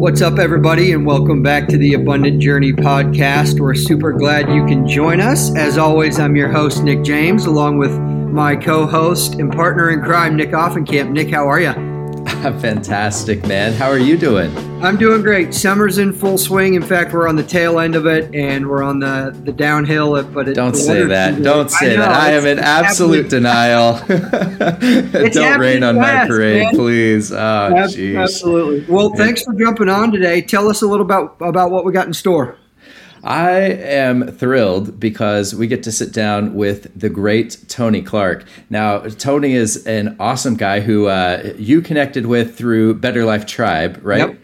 What's up, everybody, and welcome back to the Abundant Journey podcast. We're super glad you can join us. As always, I'm your host, Nick James, along with my co host and partner in crime, Nick Offenkamp. Nick, how are you? Fantastic, man. How are you doing? I'm doing great. Summer's in full swing. In fact, we're on the tail end of it, and we're on the, the downhill. But it, don't say that. Don't say I know, that. I am in absolute denial. don't rain on fast, my parade, man. please. Oh, Absolutely. Well, thanks for jumping on today. Tell us a little about about what we got in store. I am thrilled because we get to sit down with the great Tony Clark. Now, Tony is an awesome guy who uh, you connected with through Better Life Tribe, right? Yep.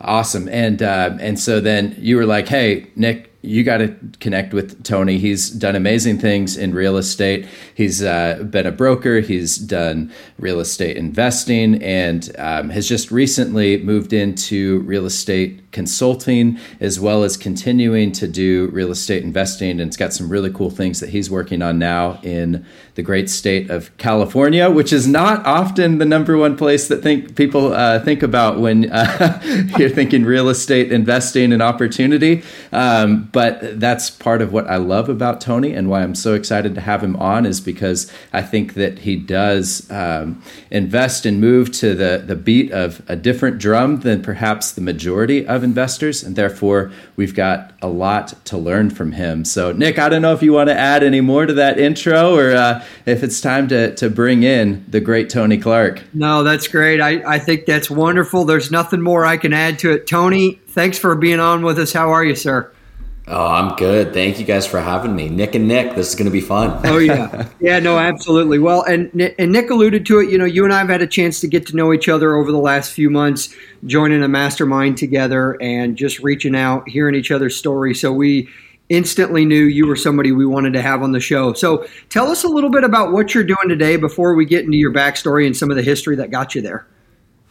Awesome. And uh, and so then you were like, "Hey, Nick, you got to connect with Tony. He's done amazing things in real estate. He's uh, been a broker. He's done real estate investing and um, has just recently moved into real estate consulting as well as continuing to do real estate investing. And it's got some really cool things that he's working on now in the great state of California, which is not often the number one place that think people uh, think about when uh, you're thinking real estate investing and opportunity. Um, but that's part of what I love about Tony and why I'm so excited to have him on is because I think that he does um, invest and move to the, the beat of a different drum than perhaps the majority of investors. And therefore, we've got a lot to learn from him. So, Nick, I don't know if you want to add any more to that intro or uh, if it's time to, to bring in the great Tony Clark. No, that's great. I, I think that's wonderful. There's nothing more I can add to it. Tony, thanks for being on with us. How are you, sir? Oh, I'm good. Thank you guys for having me. Nick and Nick, this is going to be fun. oh yeah. Yeah, no, absolutely. Well, and and Nick alluded to it, you know, you and I have had a chance to get to know each other over the last few months, joining a mastermind together and just reaching out, hearing each other's story. So we instantly knew you were somebody we wanted to have on the show. So tell us a little bit about what you're doing today before we get into your backstory and some of the history that got you there.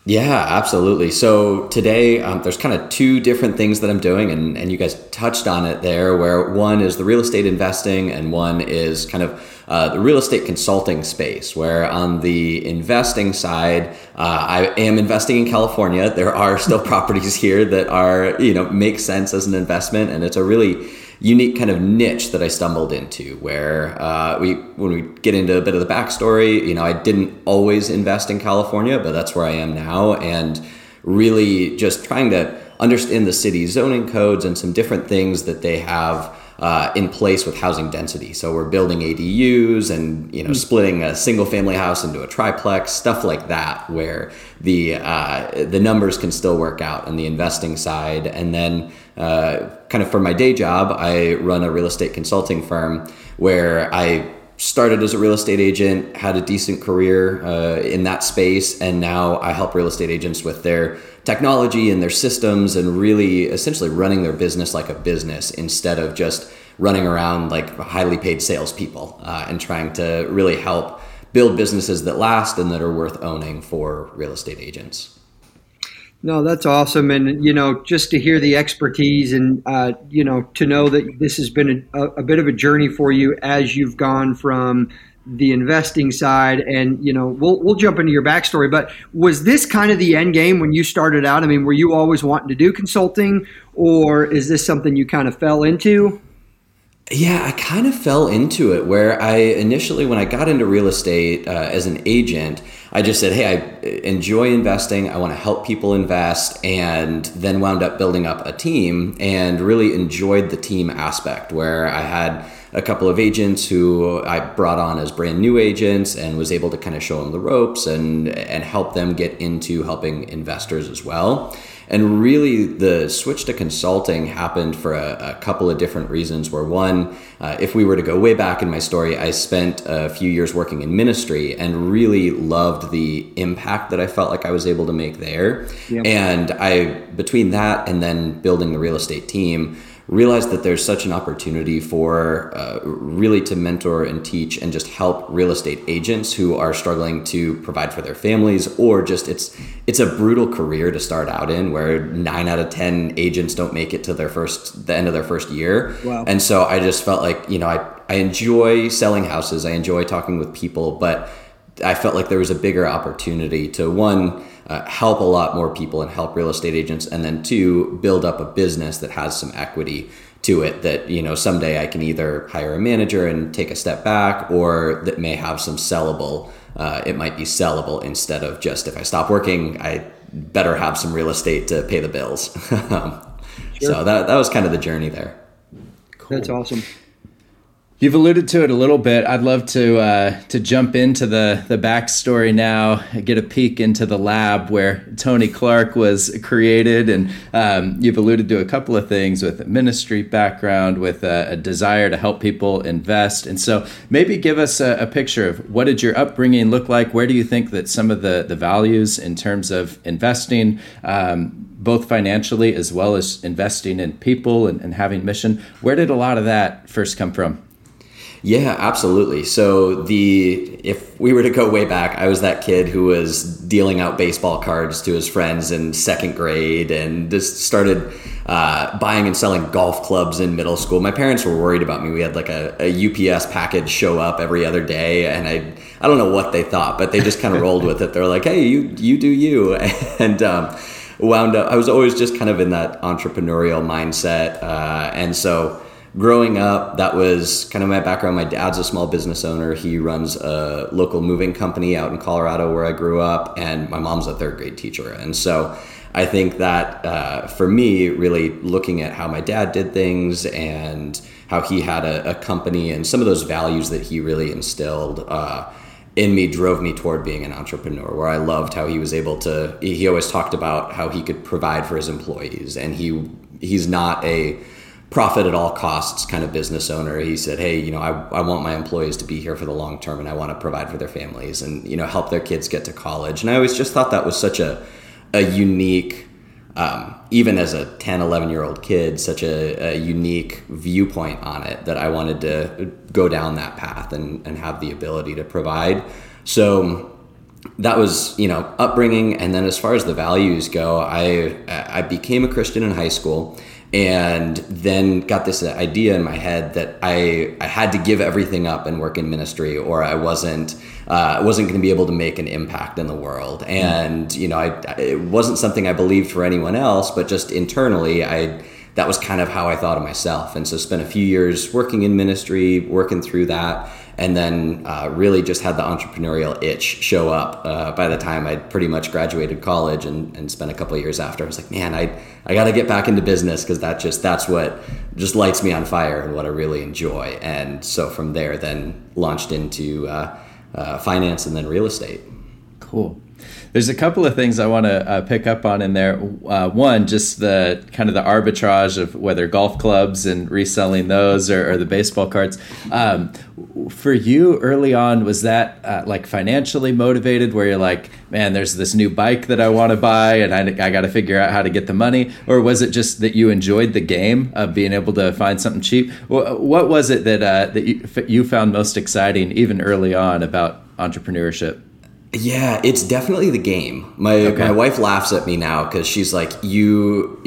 Yeah, absolutely. So today, um, there's kind of two different things that I'm doing, and, and you guys touched on it there, where one is the real estate investing, and one is kind of uh, the real estate consulting space, where on the investing side, uh, I am investing in California. There are still properties here that are, you know, make sense as an investment, and it's a really unique kind of niche that I stumbled into where uh, we when we get into a bit of the backstory, you know, I didn't always invest in California, but that's where I am now. And really just trying to understand the city zoning codes and some different things that they have uh, in place with housing density. So we're building ADUs and you know mm. splitting a single family house into a triplex, stuff like that, where the uh, the numbers can still work out on the investing side. And then uh, kind of for my day job, I run a real estate consulting firm where I started as a real estate agent, had a decent career uh, in that space, and now I help real estate agents with their technology and their systems and really essentially running their business like a business instead of just running around like highly paid salespeople uh, and trying to really help build businesses that last and that are worth owning for real estate agents. No, that's awesome, and you know, just to hear the expertise, and uh, you know, to know that this has been a, a, bit of a journey for you as you've gone from the investing side, and you know, we'll we'll jump into your backstory. But was this kind of the end game when you started out? I mean, were you always wanting to do consulting, or is this something you kind of fell into? Yeah, I kind of fell into it where I initially, when I got into real estate uh, as an agent, I just said, hey, I enjoy investing. I want to help people invest. And then wound up building up a team and really enjoyed the team aspect where I had a couple of agents who I brought on as brand new agents and was able to kind of show them the ropes and, and help them get into helping investors as well. And really, the switch to consulting happened for a, a couple of different reasons. Where one, uh, if we were to go way back in my story, I spent a few years working in ministry and really loved the impact that I felt like I was able to make there. Yep. And I, between that and then building the real estate team, realized that there's such an opportunity for uh, really to mentor and teach and just help real estate agents who are struggling to provide for their families or just it's it's a brutal career to start out in where 9 out of 10 agents don't make it to their first the end of their first year wow. and so I just felt like you know I I enjoy selling houses I enjoy talking with people but I felt like there was a bigger opportunity to one uh, help a lot more people and help real estate agents, and then two, build up a business that has some equity to it that you know someday I can either hire a manager and take a step back, or that may have some sellable. Uh, it might be sellable instead of just if I stop working, I better have some real estate to pay the bills. sure. So that that was kind of the journey there. Cool. That's awesome. You've alluded to it a little bit. I'd love to uh, to jump into the the backstory now, get a peek into the lab where Tony Clark was created, and um, you've alluded to a couple of things with a ministry background, with a, a desire to help people invest, and so maybe give us a, a, picture of what did your upbringing look like? Where do you think that some of the the values in terms of investing? Um, both financially as well as investing in people and, and having mission. Where did a lot of that first come from? Yeah, absolutely. So the if we were to go way back, I was that kid who was dealing out baseball cards to his friends in second grade, and just started uh, buying and selling golf clubs in middle school. My parents were worried about me. We had like a, a UPS package show up every other day, and I I don't know what they thought, but they just kind of rolled with it. They're like, "Hey, you you do you," and. Um, wound up i was always just kind of in that entrepreneurial mindset uh, and so growing up, that was kind of my background. My dad's a small business owner. He runs a local moving company out in Colorado where I grew up, and my mom's a third grade teacher. And so I think that uh, for me, really looking at how my dad did things and how he had a, a company and some of those values that he really instilled. Uh, in me drove me toward being an entrepreneur where i loved how he was able to he always talked about how he could provide for his employees and he he's not a profit at all costs kind of business owner. He said, "Hey, you know, I, I want my employees to be here for the long term, and I want to provide for their families, and you know, help their kids get to college." And I always just thought that was such a a unique, um, even as a 10, 11 year old kid, such a, a, unique viewpoint on it that I wanted to go down that path and and have the ability to provide. So that was you know upbringing and then as far as the values go i i became a christian in high school and then got this idea in my head that I I had to give everything up and work in ministry, or I wasn't uh, wasn't going to be able to make an impact in the world. Hmm. And you know, I, it wasn't something I believed for anyone else, but just internally, I that was kind of how I thought of myself. And so, spent a few years working in ministry, working through that and then uh, really just had the entrepreneurial itch show up uh, by the time I'd pretty much graduated college and, and spent a couple of years after. I was like, man, I, I got to get back into business because that just that's what just lights me on fire and what I really enjoy. And so from there, then launched into uh, uh finance and then real estate. Cool. There's a couple of things I want to uh, pick up on in there. Uh, one, just the kind of the arbitrage of whether golf clubs and reselling those or, or the baseball cards. Um, for you early on, was that uh, like financially motivated where you're like, man, there's this new bike that I want to buy and I, I got to figure out how to get the money? Or was it just that you enjoyed the game of being able to find something cheap? What was it that, uh, that you, you found most exciting even early on about entrepreneurship? Yeah, it's definitely the game. My okay. my wife laughs at me now because she's like, "You,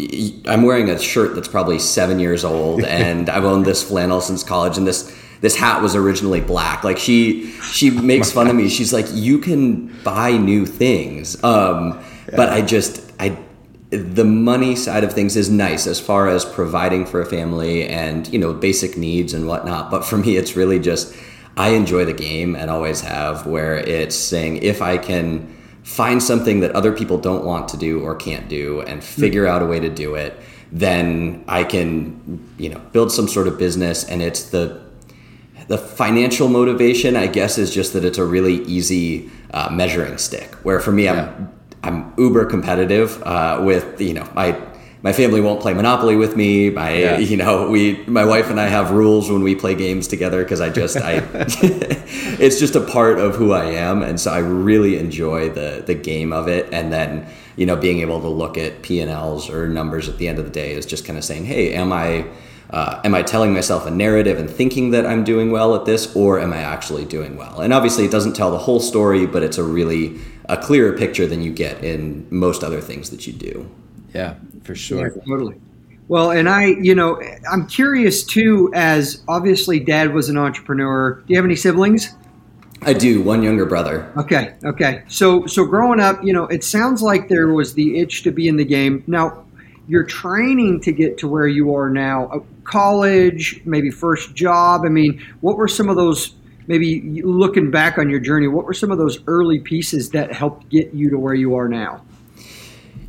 I'm wearing a shirt that's probably seven years old, and I've owned this flannel since college, and this this hat was originally black." Like she she makes fun of me. She's like, "You can buy new things," um, yeah. but I just I the money side of things is nice as far as providing for a family and you know basic needs and whatnot. But for me, it's really just I enjoy the game and always have, where it's saying if I can find something that other people don't want to do or can't do and figure out a way to do it, then I can, you know, build some sort of business. And it's the the financial motivation, I guess, is just that it's a really easy uh, measuring stick. Where for me, yeah. I'm I'm uber competitive uh, with you know I my family won't play Monopoly with me. My, yeah. you know, we, my wife and I have rules when we play games together because I just, I, it's just a part of who I am, and so I really enjoy the the game of it. And then, you know, being able to look at P and Ls or numbers at the end of the day is just kind of saying, hey, am I, uh, am I telling myself a narrative and thinking that I'm doing well at this, or am I actually doing well? And obviously, it doesn't tell the whole story, but it's a really a clearer picture than you get in most other things that you do. Yeah, for sure. Yeah, totally. Well, and I, you know, I'm curious too, as obviously dad was an entrepreneur. Do you have any siblings? I do. One younger brother. Okay. Okay. So so growing up, you know, it sounds like there was the itch to be in the game. Now, you're training to get to where you are now. Uh, college, maybe first job. I mean, what were some of those? Maybe looking back on your journey, what were some of those early pieces that helped get you to where you are now?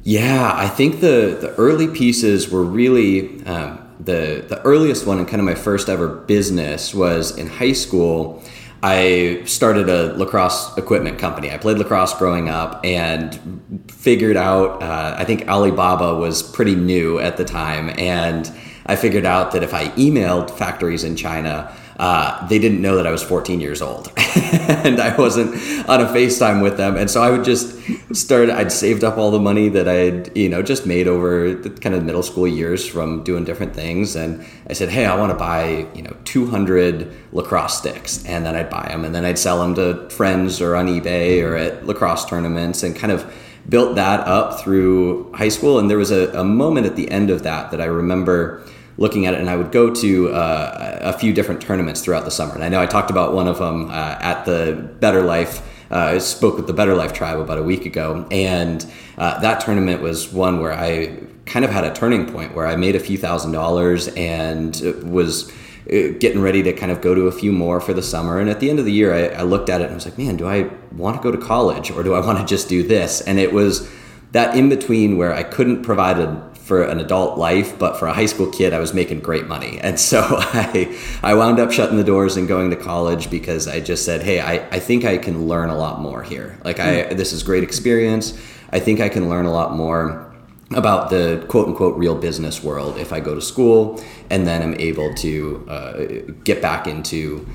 Yeah, I think the the early pieces were really um, the the earliest one and kind of my first ever business was in high school. I started a lacrosse equipment company. I played lacrosse growing up and figured out. Uh, I think Alibaba was pretty new at the time, and I figured out that if I emailed factories in China uh, they didn't know that I was 14 years old and I wasn't on a FaceTime with them. And so I would just start, I'd saved up all the money that I'd, you know, just made over the kind of middle school years from doing different things. And I said, Hey, I want to buy, you know, 200 lacrosse sticks. And then I'd buy them and then I'd sell them to friends or on eBay or at lacrosse tournaments and kind of built that up through high school. And there was a, a moment at the end of that that I remember looking at it, and I would go to uh, a few different tournaments throughout the summer. And I know I talked about one of them uh, at the Better Life. Uh, I spoke with the Better Life tribe about a week ago, and uh, that tournament was one where I kind of had a turning point where I made a few thousand dollars and was uh, getting ready to kind of go to a few more for the summer. And at the end of the year, I, I looked at it and was like, man, do I want to go to college or do I want to just do this? And it was that in between where I couldn't provide a for an adult life, but for a high school kid, I was making great money. And so I, I wound up shutting the doors and going to college because I just said, hey, I, I think I can learn a lot more here. Like, I, hmm. this is great experience. I think I can learn a lot more about the quote unquote real business world if I go to school and then I'm able to uh, get back into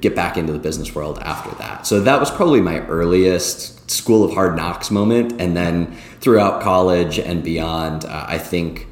get back into the business world after that. So that was probably my earliest school of hard knocks moment. And then throughout college and beyond, uh, I think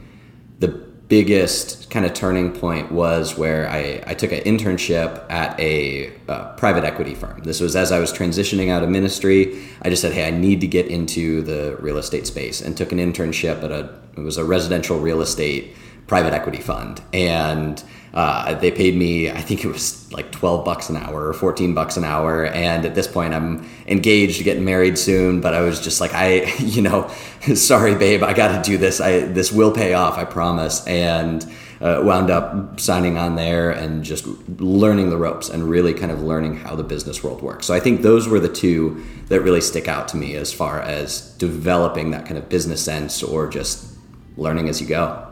the biggest kind of turning point was where I, I took an internship at a uh, private equity firm. This was as I was transitioning out of ministry. I just said, hey, I need to get into the real estate space and took an internship at a, it was a residential real estate private equity fund. And uh, they paid me, I think it was like 12 bucks an hour or 14 bucks an hour. And at this point, I'm engaged, getting married soon. But I was just like, I, you know, sorry, babe, I got to do this. I, this will pay off, I promise. And uh, wound up signing on there and just learning the ropes and really kind of learning how the business world works. So I think those were the two that really stick out to me as far as developing that kind of business sense or just learning as you go.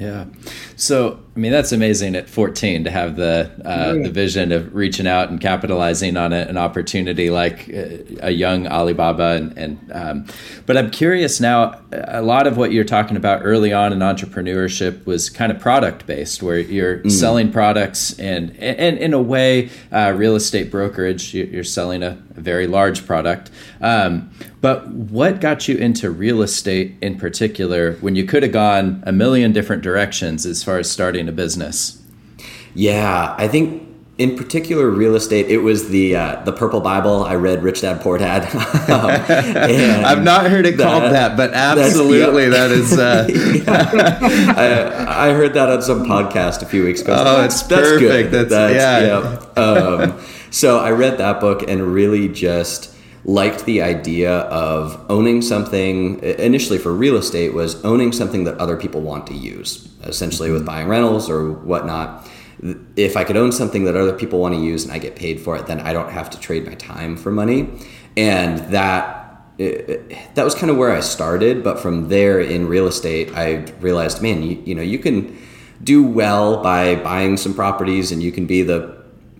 Yeah. So, I mean, that's amazing at 14 to have the uh, yeah. the vision of reaching out and capitalizing on a, an opportunity like uh, a young Alibaba. And, and um, but I'm curious now. A lot of what you're talking about early on in entrepreneurship was kind of product based, where you're mm. selling products and and in a way, uh, real estate brokerage. You're selling a, a very large product. Um, but what got you into real estate in particular when you could have gone a million different directions as far as starting a business? Yeah, I think in particular real estate it was the uh, the purple bible i read rich dad poor dad um, i've not heard it that, called that but absolutely yep. that is uh... I, I, heard that on some podcast a few weeks ago oh it's that's perfect good. that's, that's yeah, yeah. Um, so i read that book and really just liked the idea of owning something initially for real estate was owning something that other people want to use essentially with mm-hmm. buying rentals or whatnot. If i could own something that other people want to use and i get paid for it then i don't have to trade my time for money. And that it, that was kind of where i started but from there in real estate i realized man you, you know you can do well by buying some properties and you can be the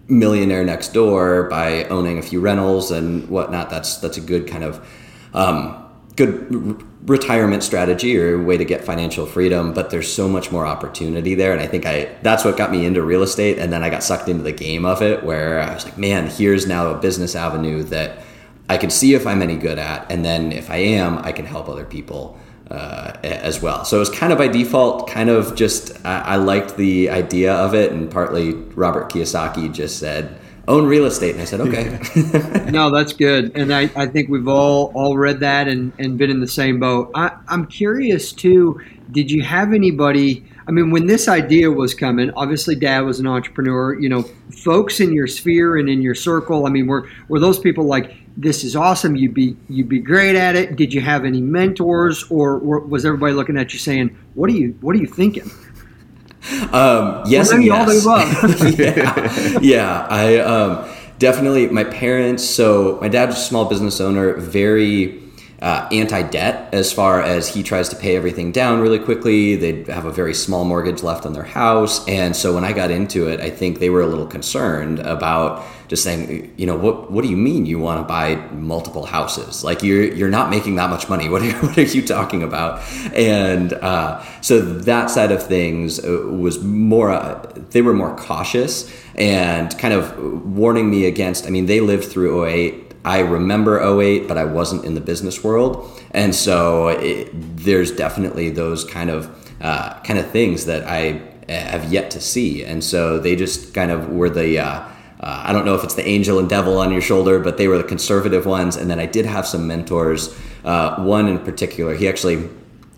millionaire next door by owning a few rentals and whatnot. That's that's a good kind of um, good retirement strategy or way to get financial freedom. But there's so much more opportunity there, and I think I that's what got me into real estate. And then I got sucked into the game of it, where I was like, man, here's now a business avenue that I can see if I'm any good at, and then if I am, I can help other people uh, as well. So it was kind of by default, kind of just I, I, liked the idea of it, and partly Robert Kiyosaki just said own real estate, and I said okay. no, that's good, and I, I think we've all all read that and, and been in the same boat. I, I'm curious too. Did you have anybody? I mean, when this idea was coming, obviously dad was an entrepreneur. You know, folks in your sphere and in your circle. I mean, were were those people like, "This is awesome. You'd be you'd be great at it." Did you have any mentors, or was everybody looking at you saying, "What are you What are you thinking?" Um, yes, well, yes. yeah, yeah. I um, definitely my parents. So my dad's a small business owner, very uh, anti-debt as far as he tries to pay everything down really quickly. They have a very small mortgage left on their house, and so when I got into it, I think they were a little concerned about just saying, you know, what what do you mean you want to buy multiple houses? Like you're you're not making that much money. What are, what are you talking about? And uh, so that side of things uh, was more. Uh, they were more cautious and kind of warning me against. I mean, they lived through 08 I remember 08, but I wasn't in the business world. And so it, there's definitely those kind of uh, kind of things that I have yet to see. And so they just kind of were the uh, uh, I don't know if it's the angel and devil on your shoulder, but they were the conservative ones. And then I did have some mentors. Uh, one in particular, he actually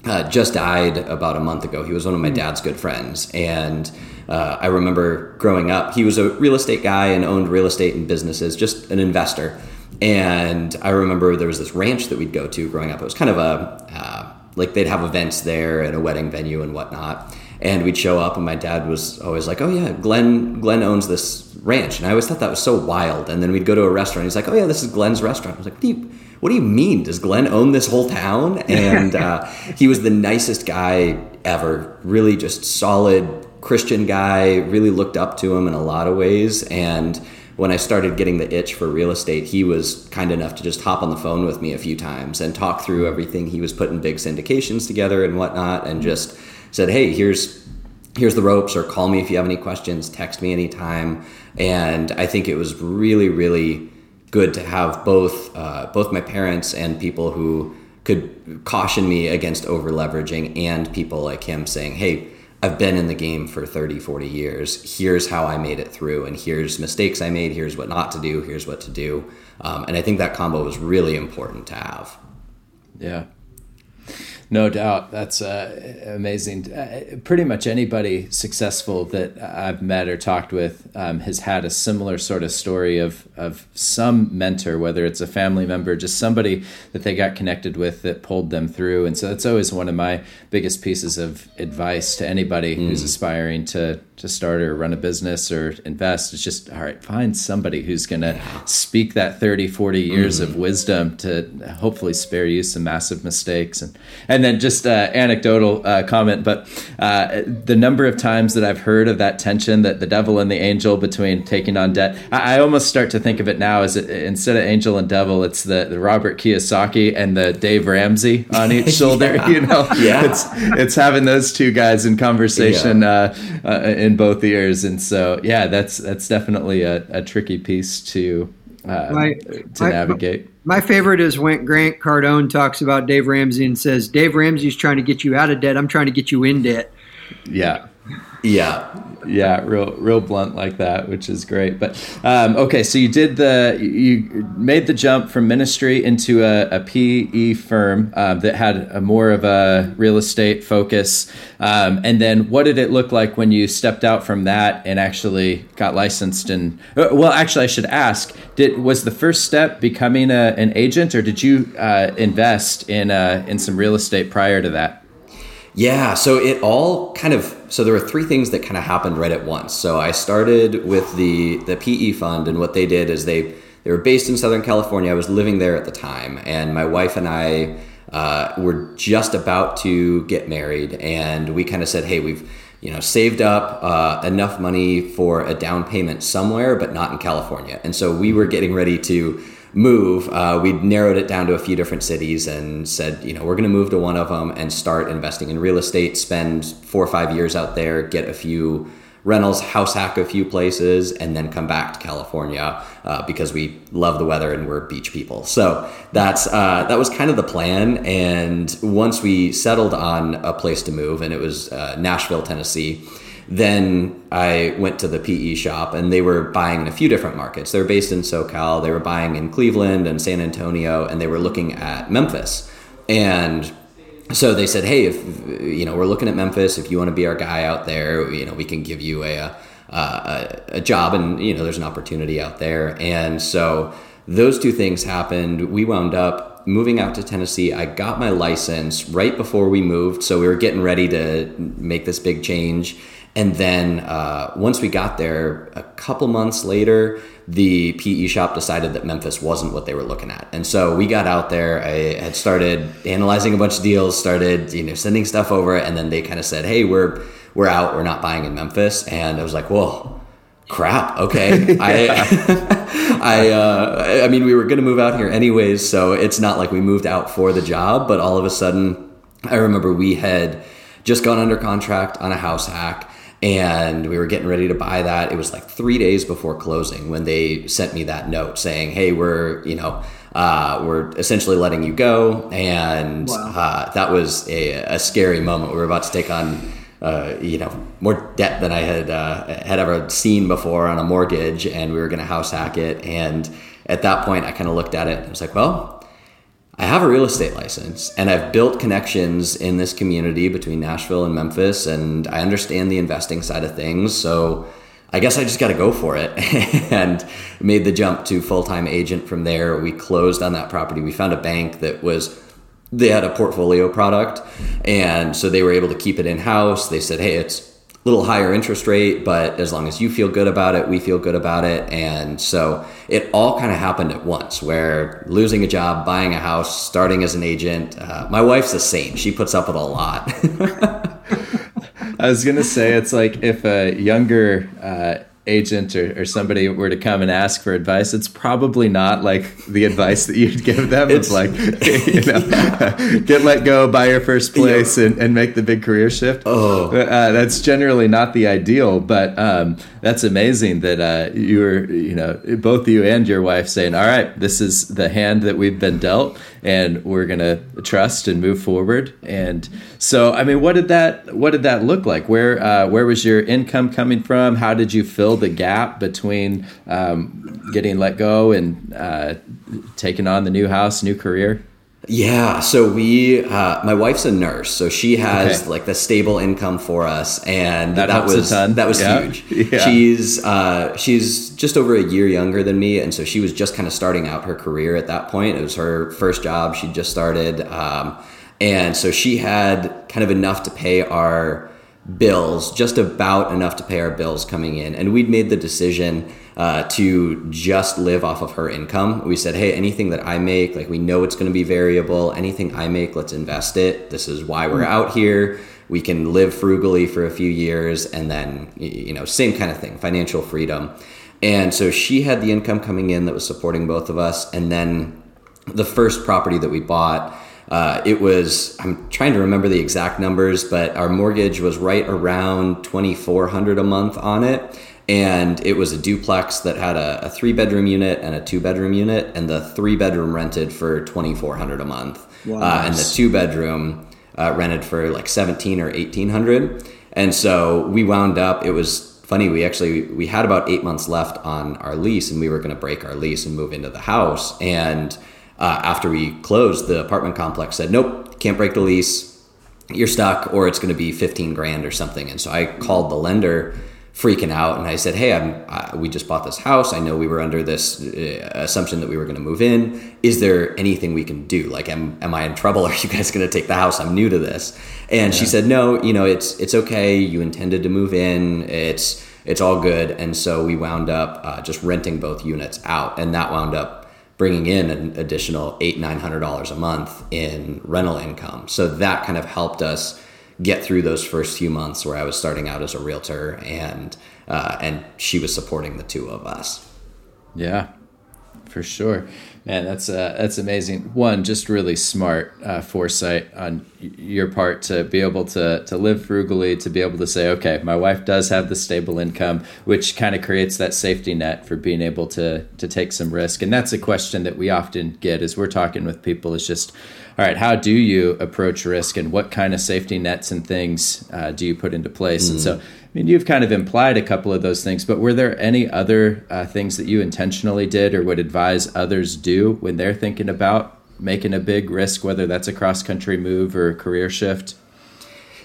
uh, just died about a month ago. He was one of my hmm. dad's good friends, and uh, I remember growing up. He was a real estate guy and owned real estate and businesses, just an investor. And I remember there was this ranch that we'd go to growing up. It was kind of a, uh, like they'd have events there and a wedding venue and whatnot. And we'd show up, and my dad was always like, "Oh yeah, Glenn Glenn owns this ranch," and I always thought that was so wild. And then we'd go to a restaurant. and He's like, "Oh yeah, this is Glenn's restaurant." I was like, "What do you, what do you mean? Does Glenn own this whole town?" And uh, he was the nicest guy ever. Really, just solid Christian guy. Really looked up to him in a lot of ways, and when I started getting the itch for real estate, he was kind enough to just hop on the phone with me a few times and talk through everything. He was putting big syndications together and whatnot, and just said, "Hey, here's here's the ropes," or call me if you have any questions. Text me anytime. And I think it was really, really good to have both uh, both my parents and people who could caution me against over leveraging, and people like him saying, "Hey." I've been in the game for 30, 40 years. Here's how I made it through, and here's mistakes I made. Here's what not to do. Here's what to do. Um, and I think that combo was really important to have. Yeah. No doubt. That's uh, amazing. Uh, pretty much anybody successful that I've met or talked with um, has had a similar sort of story of, of some mentor, whether it's a family member, just somebody that they got connected with that pulled them through. And so that's always one of my biggest pieces of advice to anybody mm. who's aspiring to to start or run a business or invest it's just all right find somebody who's going to speak that 30 40 years mm-hmm. of wisdom to hopefully spare you some massive mistakes and and then just uh, anecdotal uh, comment but uh, the number of times that i've heard of that tension that the devil and the angel between taking on debt i, I almost start to think of it now as it, instead of angel and devil it's the, the robert kiyosaki and the dave ramsey on each shoulder yeah. you know yeah it's it's having those two guys in conversation yeah. Uh, uh, in both ears, and so yeah, that's that's definitely a, a tricky piece to uh, my, to my, navigate. My favorite is when Grant Cardone talks about Dave Ramsey and says, "Dave Ramsey's trying to get you out of debt. I'm trying to get you in debt." Yeah, yeah. Yeah real real blunt like that which is great. But um, okay so you did the you made the jump from ministry into a, a pe firm um, that had a more of a real estate focus. Um, and then what did it look like when you stepped out from that and actually got licensed and uh, well actually i should ask did was the first step becoming a, an agent or did you uh, invest in uh, in some real estate prior to that yeah, so it all kind of so there were three things that kind of happened right at once. So I started with the the PE fund, and what they did is they they were based in Southern California. I was living there at the time, and my wife and I uh, were just about to get married, and we kind of said, "Hey, we've." You know, saved up uh, enough money for a down payment somewhere, but not in California. And so we were getting ready to move, uh, we narrowed it down to a few different cities and said, you know, we're going to move to one of them and start investing in real estate, spend four or five years out there, get a few rentals, house hack a few places, and then come back to California uh, because we love the weather and we're beach people. So that's uh, that was kind of the plan. And once we settled on a place to move, and it was uh, Nashville, Tennessee then I went to the PE shop and they were buying in a few different markets. They were based in SoCal, they were buying in Cleveland and San Antonio, and they were looking at Memphis. And so they said, hey, if you know we're looking at Memphis, if you want to be our guy out there, you know we can give you a a, a job, and you know there's an opportunity out there. And so those two things happened. We wound up moving out to Tennessee. I got my license right before we moved, so we were getting ready to make this big change. And then uh, once we got there, a couple months later, the PE shop decided that Memphis wasn't what they were looking at. And so we got out there. I had started analyzing a bunch of deals, started you know sending stuff over, and then they kind of said, "Hey, we're we're out. We're not buying in Memphis." And I was like, "Whoa, crap. Okay, I I uh, I mean, we were going to move out here anyways, so it's not like we moved out for the job. But all of a sudden, I remember we had just gone under contract on a house hack and we were getting ready to buy that. It was like three days before closing when they sent me that note saying, "Hey, we're you know." Uh, we're essentially letting you go, and wow. uh, that was a, a, scary moment. We were about to take on, uh, you know, more debt than I had uh, had ever seen before on a mortgage, and we were going to house hack it. And at that point, I kind of looked at it and I was like, "Well, I have a real estate license and I've built connections in this community between Nashville and Memphis and I understand the investing side of things. So I guess I just got to go for it and made the jump to full time agent from there. We closed on that property. We found a bank that was, they had a portfolio product. And so they were able to keep it in house. They said, hey, it's little higher interest rate, but as long as you feel good about it, we feel good about it. And so it all kind of happened at once where losing a job, buying a house, starting as an agent. Uh, my wife's the same. She puts up with a lot. I was going to say, it's like if a younger uh, agent or, or somebody were to come and ask for advice, it's probably not like the advice that you'd give them. It's, like, you know, get let go, buy your first place, yeah. and, and make the big career shift. Oh, uh, that's generally not the ideal, but um, that's amazing that uh, you were, you know, both you and your wife saying, "All right, this is the hand that we've been dealt, and we're to trust and move forward." And so, I mean, what did that what did that look like? Where uh, where was your income coming from? How did you fill the gap between um, getting let go and uh, taking on the new house, new career? Yeah, so we, uh, my wife's a nurse, so she has okay. like the stable income for us, and that, that was that was yeah. huge. Yeah. She's uh, she's just over a year younger than me, and so she was just kind of starting out her career at that point. It was her first job; she just started, um, and so she had kind of enough to pay our bills, just about enough to pay our bills coming in. And we'd made the decision uh, to just live off of her income. We said, hey, anything that I make, like we know it's going to be variable. Anything I make, let's invest it. This is why we're out here. We can live frugally for a few years and then, you know, same kind of thing, financial freedom. And so she had the income coming in that was supporting both of us. And then the first property that we bought, uh, it was I'm trying to remember the exact numbers, but our mortgage was right around 2,400 a month on it, and it was a duplex that had a, a three bedroom unit and a two bedroom unit, and the three bedroom rented for 2,400 a month, wow. uh, and the two bedroom uh, rented for like 17 or 1,800, and so we wound up. It was funny we actually we had about eight months left on our lease and we were going to break our lease and move into the house and uh, after we closed, the apartment complex said, nope, can't break the lease. You're stuck, or it's going to be 15 grand or something. And so I called the lender freaking out and I said, Hey, I'm, uh, we just bought this house. I know we were under this uh, assumption that we were going to move in. Is there anything we can do? Like, am, am I in trouble? Are you guys going to take the house? I'm new to this. And yeah. she said, No, you know, it's, it's okay. You intended to move in. It's, it's all good. And so we wound up uh, just renting both units out. And that wound up bringing in an additional eight nine hundred dollars a month in rental income so that kind of helped us get through those first few months where i was starting out as a realtor and uh, and she was supporting the two of us yeah for sure Man, that's uh, that's amazing. One, just really smart uh, foresight on your part to be able to to live frugally, to be able to say, okay, my wife does have the stable income, which kind of creates that safety net for being able to to take some risk. And that's a question that we often get as we're talking with people. Is just, all right, how do you approach risk, and what kind of safety nets and things uh, do you put into place? Mm. And so I mean, you've kind of implied a couple of those things, but were there any other uh, things that you intentionally did or would advise others do when they're thinking about making a big risk, whether that's a cross country move or a career shift?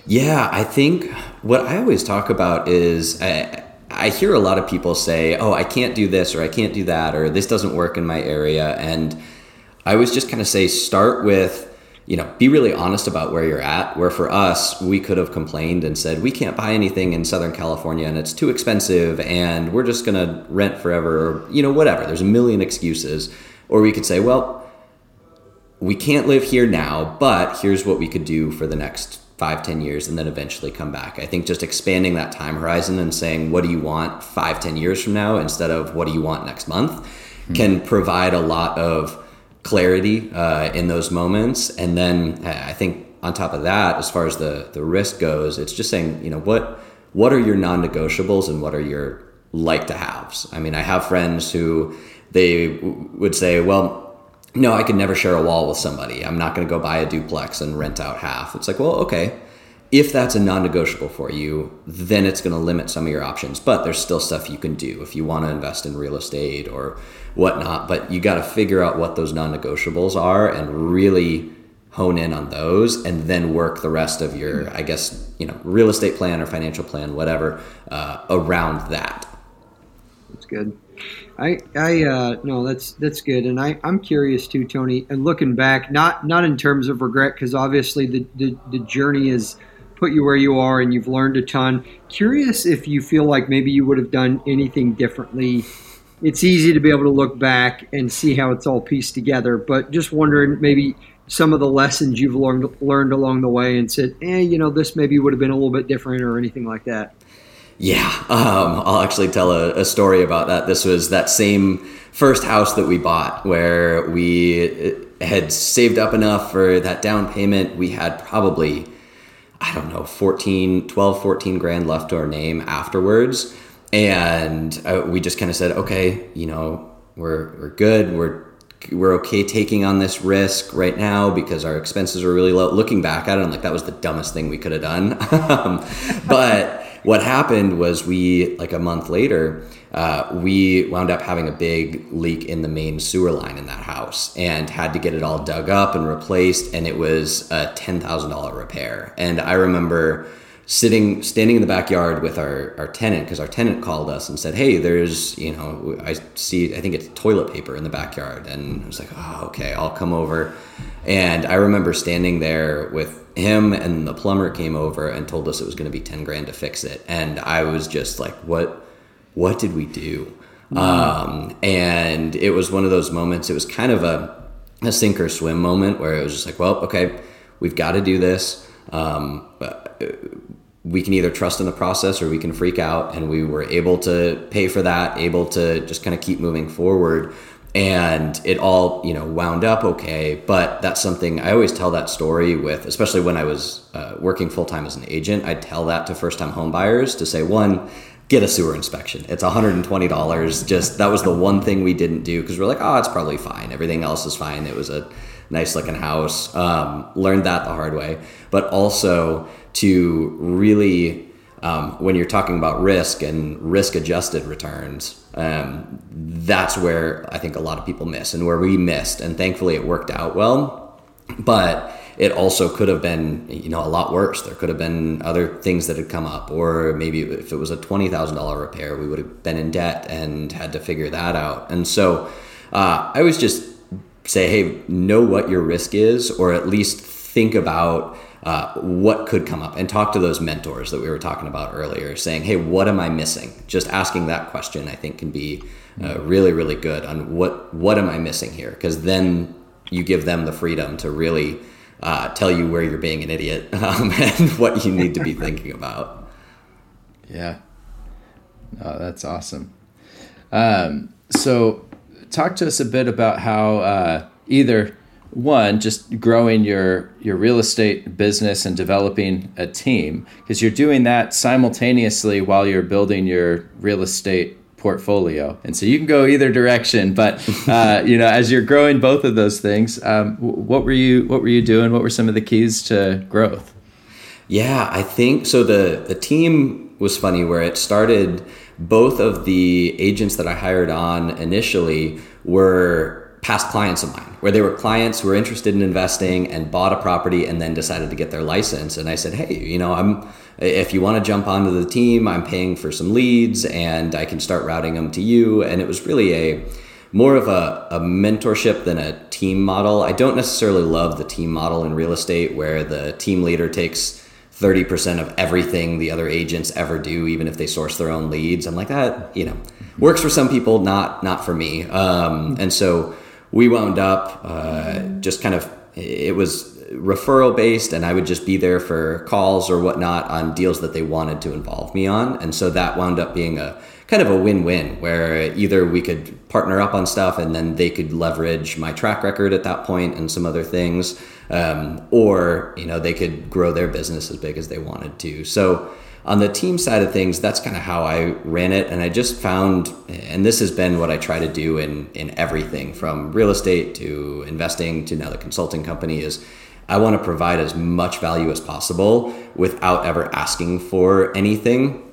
Yeah, I think what I always talk about is I, I hear a lot of people say, "Oh, I can't do this or I can't do that or this doesn't work in my area." And I always just kind of say start with you know, be really honest about where you're at. Where for us, we could have complained and said, we can't buy anything in Southern California and it's too expensive and we're just going to rent forever or, you know, whatever. There's a million excuses. Or we could say, well, we can't live here now, but here's what we could do for the next five, ten years and then eventually come back. I think just expanding that time horizon and saying, what do you want five, ten years from now instead of what do you want next month mm-hmm. can provide a lot of clarity uh, in those moments. And then I think on top of that, as far as the the risk goes, it's just saying, you know, what what are your non-negotiables and what are your like to haves. I mean, I have friends who they w- would say, well. No, I could never share a wall with somebody. I'm not going to go buy a duplex and rent out half. It's like, well, okay, if that's a non-negotiable for you then it's going to limit some of your options but there's still stuff you can do if you want to invest in real estate or whatnot but you got to figure out what those non-negotiables are and really hone in on those and then work the rest of your i guess you know real estate plan or financial plan whatever uh, around that that's good I, I, uh, no, that's that's good, and I, I'm curious too, Tony. And looking back, not not in terms of regret, because obviously the, the the journey is put you where you are and you've learned a ton. Curious if you feel like maybe you would have done anything differently. It's easy to be able to look back and see how it's all pieced together, but just wondering maybe some of the lessons you've learned learned along the way and said, eh, you know, this maybe would have been a little bit different or anything like that. Yeah, um, I'll actually tell a, a, story about that. This was that same first house that we bought where we had saved up enough for that down payment. We had probably I don't know, 14, 12, 14 grand left to our name afterwards. And uh, we just kind of said, okay, you know, we're, we're good. We're, we're okay taking on this risk right now because our expenses are really low. Looking back at it, I'm like, that was the dumbest thing we could have done. But what happened was we, like a month later, uh, we wound up having a big leak in the main sewer line in that house and had to get it all dug up and replaced. And it was a $10,000 repair. And I remember sitting standing in the backyard with our, our tenant because our tenant called us and said hey there's you know i see i think it's toilet paper in the backyard and i was like oh okay i'll come over and i remember standing there with him and the plumber came over and told us it was going to be 10 grand to fix it and i was just like what what did we do? Um, and it was one of those moments, it was kind of a, a sink or swim moment where it was just like, well, okay, we've got to do this. Um, we can either trust in the process or we can freak out. And we were able to pay for that, able to just kind of keep moving forward. And it all, you know, wound up okay. But that's something I always tell that story with, especially when I was uh, working full time as an agent. I tell that to first time homebuyers to say, one, get a sewer inspection. It's $120. Just that was the one thing we didn't do because we're like, oh, it's probably fine. Everything else is fine. It was a nice looking house. Um, learned that the hard way, but also to really. Um, when you're talking about risk and risk adjusted returns, um, that's where I think a lot of people miss and where we missed. And thankfully, it worked out well. But it also could have been you know a lot worse there could have been other things that had come up or maybe if it was a $20000 repair we would have been in debt and had to figure that out and so uh, i always just say hey know what your risk is or at least think about uh, what could come up and talk to those mentors that we were talking about earlier saying hey what am i missing just asking that question i think can be uh, really really good on what what am i missing here because then you give them the freedom to really uh, tell you where you're being an idiot um, and what you need to be thinking about. Yeah. No, that's awesome. Um, so, talk to us a bit about how uh, either one, just growing your your real estate business and developing a team, because you're doing that simultaneously while you're building your real estate portfolio. And so you can go either direction. But uh, you know, as you're growing both of those things, um, what were you what were you doing? What were some of the keys to growth? Yeah, I think so. The the team was funny where it started. Both of the agents that I hired on initially were past clients of mine, where they were clients who were interested in investing and bought a property and then decided to get their license. And I said, hey, you know, I'm if you want to jump onto the team, I'm paying for some leads and I can start routing them to you. And it was really a more of a, a mentorship than a team model. I don't necessarily love the team model in real estate where the team leader takes 30% of everything the other agents ever do, even if they source their own leads. I'm like, that, you know, works for some people, not, not for me. Um, and so we wound up uh, just kind of, it was referral based and I would just be there for calls or whatnot on deals that they wanted to involve me on. And so that wound up being a kind of a win-win where either we could partner up on stuff and then they could leverage my track record at that point and some other things um, or you know they could grow their business as big as they wanted to so on the team side of things that's kind of how i ran it and i just found and this has been what i try to do in in everything from real estate to investing to now the consulting company is I want to provide as much value as possible without ever asking for anything.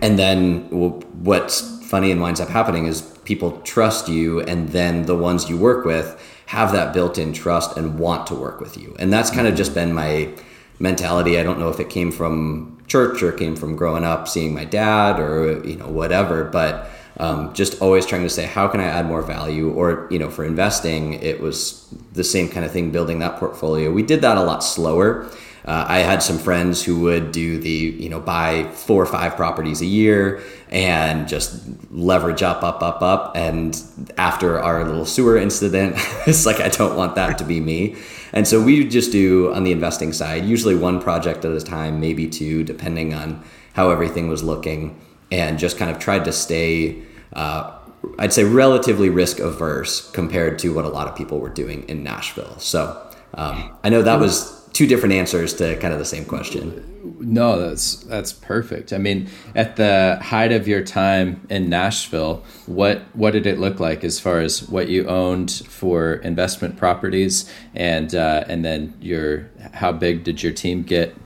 And then what's funny and winds up happening is people trust you and then the ones you work with have that built-in trust and want to work with you. And that's kind of just been my mentality i don't know if it came from church or came from growing up seeing my dad or you know whatever but um, just always trying to say how can i add more value or you know for investing it was the same kind of thing building that portfolio we did that a lot slower uh, I had some friends who would do the, you know, buy four or five properties a year and just leverage up, up, up, up. And after our little sewer incident, it's like, I don't want that to be me. And so we just do on the investing side, usually one project at a time, maybe two, depending on how everything was looking, and just kind of tried to stay. Uh, I'd say relatively risk averse compared to what a lot of people were doing in Nashville. So um, I know that was two different answers to kind of the same question. No, that's that's perfect. I mean, at the height of your time in Nashville, what what did it look like as far as what you owned for investment properties, and uh, and then your how big did your team get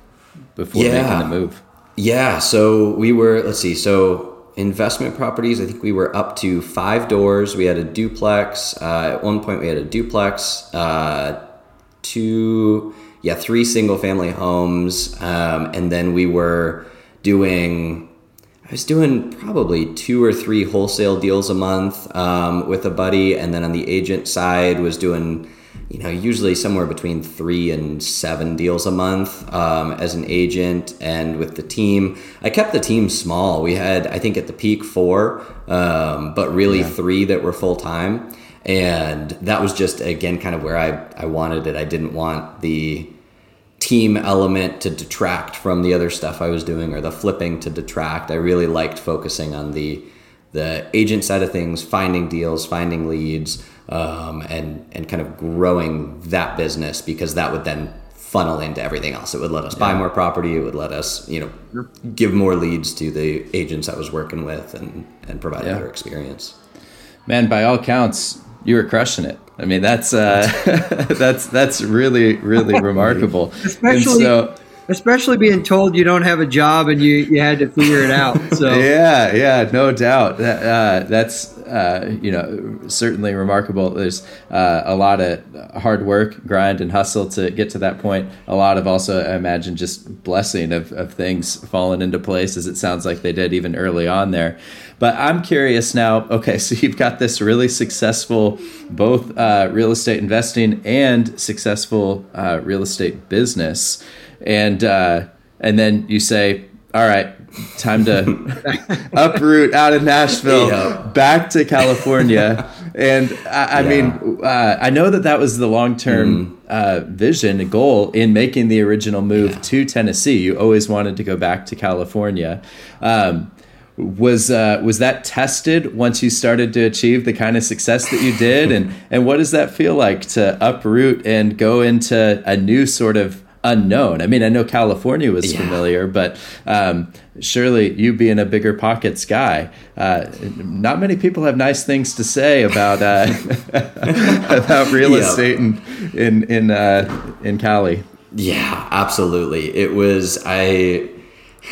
before yeah. making the move? Yeah, so we were let's see, so investment properties. I think we were up to five doors. We had a duplex. Uh, at one point, we had a duplex. Uh, two yeah, three single family homes. Um, and then we were doing, I was doing probably two or three wholesale deals a month um, with a buddy. And then on the agent side, was doing, you know, usually somewhere between three and seven deals a month um, as an agent and with the team. I kept the team small. We had, I think, at the peak four, um, but really yeah. three that were full time and that was just again kind of where I, I wanted it. I didn't want the team element to detract from the other stuff i was doing or the flipping to detract. I really liked focusing on the the agent side of things finding deals finding leads um, and and kind of growing that business because that would then funnel into everything else. It would let us yeah. buy more property. It would let us you know give more leads to the agents i was working with and and provide yeah. a better experience. Man by all counts you were crushing it. I mean, that's uh, that's that's really really remarkable. Especially, so, especially being told you don't have a job and you you had to figure it out. So yeah, yeah, no doubt. That, uh, that's uh, you know certainly remarkable. There's uh, a lot of hard work, grind, and hustle to get to that point. A lot of also, I imagine, just blessing of of things falling into place as it sounds like they did even early on there. But I'm curious now. Okay, so you've got this really successful both uh, real estate investing and successful uh, real estate business, and uh, and then you say, all right, time to uproot out of Nashville yeah. back to California. and I, I yeah. mean, uh, I know that that was the long term mm. uh, vision, goal in making the original move yeah. to Tennessee. You always wanted to go back to California. Um, was uh, was that tested once you started to achieve the kind of success that you did and and what does that feel like to uproot and go into a new sort of unknown i mean i know california was yeah. familiar but um, surely you being a BiggerPockets guy uh, not many people have nice things to say about uh, about real yep. estate in in in, uh, in cali yeah absolutely it was i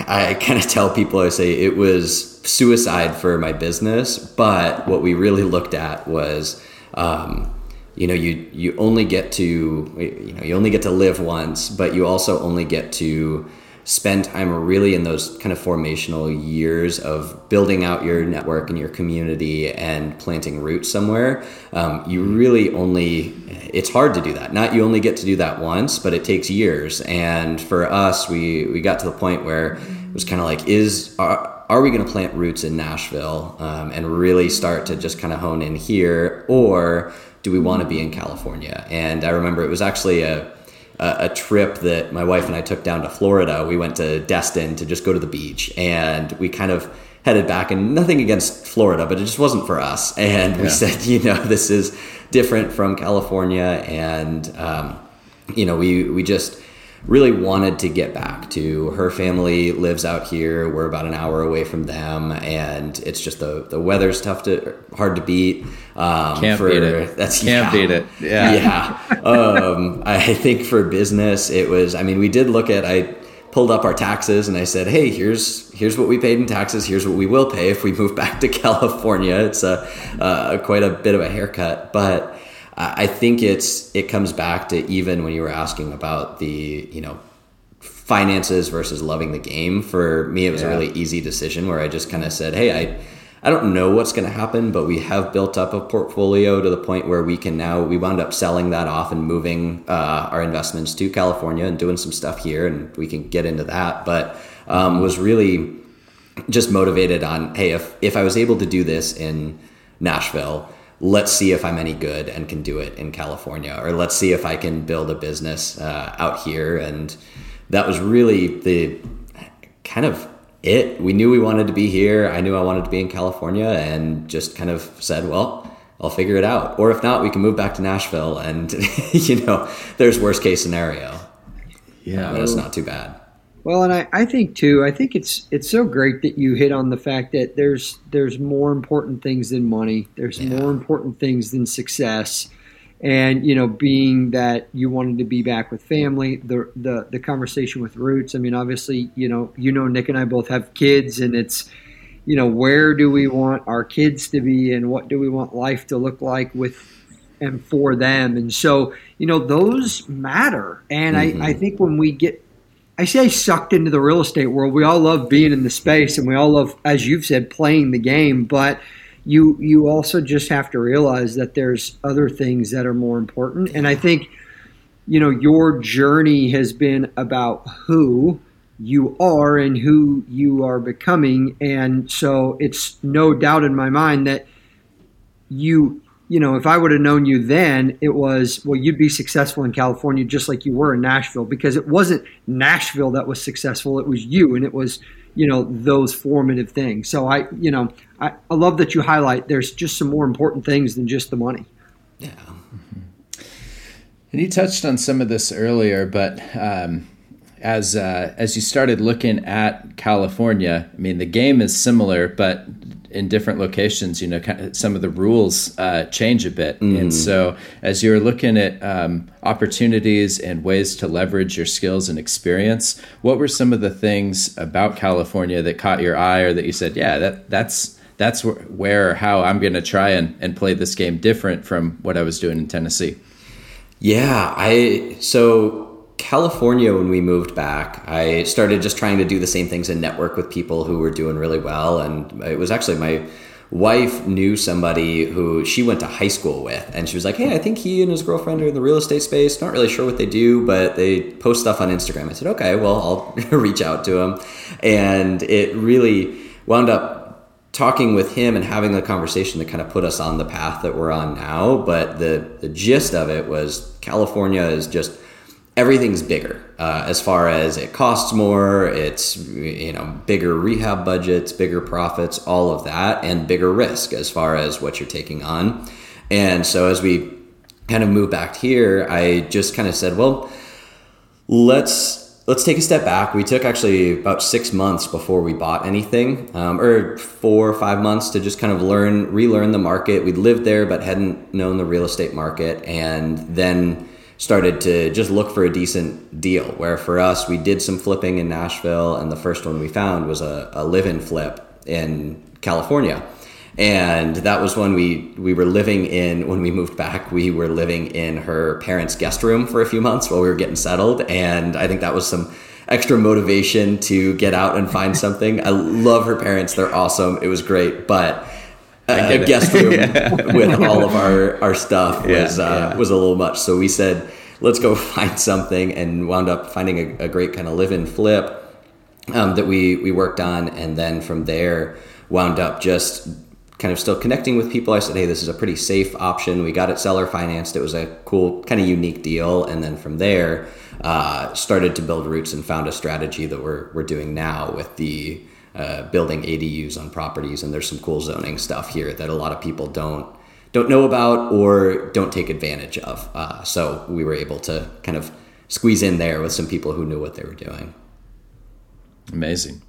I kind of tell people, I say it was suicide for my business, but what we really looked at was um, you know you you only get to you know you only get to live once but you also only get to spend time really in those kind of formational years of building out your network and your community and planting roots somewhere. Um, you really only it's hard to do that. Not you only get to do that once but it takes years. And for us we we got to the point where it was kind of like is are, are we going to plant roots in nashville um, and really start to just kind of hone in here? Or do we want to be in California? And I remember it was actually a, a, a trip that my wife and I took down to Florida. We went to Destin to just go to the beach, and we kind of headed back. And nothing against Florida, but it just wasn't for us. And we said, you know, this is different from California, and um, you know, we we just really wanted to get back to her family lives out here. We're about an hour away from them and it's just the the weather's tough to hard to beat um, can't for, beat it. that's can't yeah, beat it. Yeah. Yeah. Um, i think for business it was i mean we did look at i pulled up our taxes and i said hey here's here's what we paid in taxes. Here's what we will pay if we move back to california. It's a uh, quite a bit of a haircut but I think it's it comes back to even when you were asking about the you know finances versus loving the game. For me, it was yeah. a really easy decision where I just kind of said, "Hey, I." I don't know what's going to happen, but we have built up a portfolio to the point where we can now. We wound up selling that off and moving uh, our investments to California and doing some stuff here, and we can get into that. But um, was really just motivated on, hey, if if I was able to do this in Nashville, let's see if I'm any good and can do it in California, or let's see if I can build a business uh, out here. And that was really the kind of it. We knew we wanted to be here. I knew I wanted to be in California, and just kind of said, well. I'll figure it out. Or if not, we can move back to Nashville and, you know, there's worst case scenario. Yeah. But it's not too bad. Well, and I, I think too, I think it's it's so great that you hit on the fact that there's there's more important things than money. There's yeah. more important things than success. And you know, being that you wanted to be back with family, the the the conversation with Roots. I mean, obviously, you know, you know, Nick and I both have kids, and it's you know, where do we want our kids to be, and what do we want life to look like with and for them? And so, you know, those matter. And mm-hmm. I I think when we get I say sucked into the real estate world. We all love being in the space and we all love, as you've said, playing the game, but you you also just have to realize that there's other things that are more important. And I think, you know, your journey has been about who you are and who you are becoming. And so it's no doubt in my mind that you you know, if I would have known you then, it was, well, you'd be successful in California just like you were in Nashville because it wasn't Nashville that was successful. It was you and it was, you know, those formative things. So I, you know, I, I love that you highlight there's just some more important things than just the money. Yeah. And you touched on some of this earlier, but um, as uh, as you started looking at California, I mean, the game is similar, but in different locations, you know, some of the rules uh, change a bit. Mm. And so, as you're looking at um, opportunities and ways to leverage your skills and experience, what were some of the things about California that caught your eye, or that you said, "Yeah, that that's that's where, or how I'm going to try and, and play this game different from what I was doing in Tennessee." Yeah, I so California, when we moved back, I started just trying to do the same things and network with people who were doing really well. And it was actually my wife knew somebody who she went to high school with. And she was like, Hey, I think he and his girlfriend are in the real estate space. Not really sure what they do, but they post stuff on Instagram. I said, Okay, well, I'll reach out to him. And it really wound up talking with him and having the conversation that kind of put us on the path that we're on now. But the, the gist of it was California is just everything's bigger uh, as far as it costs more it's you know bigger rehab budgets bigger profits all of that and bigger risk as far as what you're taking on. And so as we kind of moved back here i just kind of said well let's let's take a step back. We took actually about six months before we bought anything um, or four or five months to just kind of learn relearn the market. We'd lived there but hadn't known the real estate market. And then started to just look for a decent deal. Where for us, we did some flipping in Nashville, and the first one we found was a, a live in flip in California. and that was when we we were living in when we moved back we were living in her parents guest room for a few months while we were getting settled and i think that was some extra motivation to get out and find something i love her parents they're awesome it was great but a guest room with all of our our stuff was uh, was a little much so we said let's go find something and wound up finding a, a great kind of live and flip um, that we we worked on and then from there wound up just kind of still connecting with people. I said, hey, this is a pretty safe option. We got it seller financed. It was a cool, kind of unique deal. And then from there, uh, started to build roots and found a strategy that we're, we're doing now with the uh, building ADUs on properties. And there's some cool zoning stuff here that a lot of people don't don't know about or don't take advantage of. Uh, so we were able to kind of squeeze in there with some people who knew what they were doing. Amazing.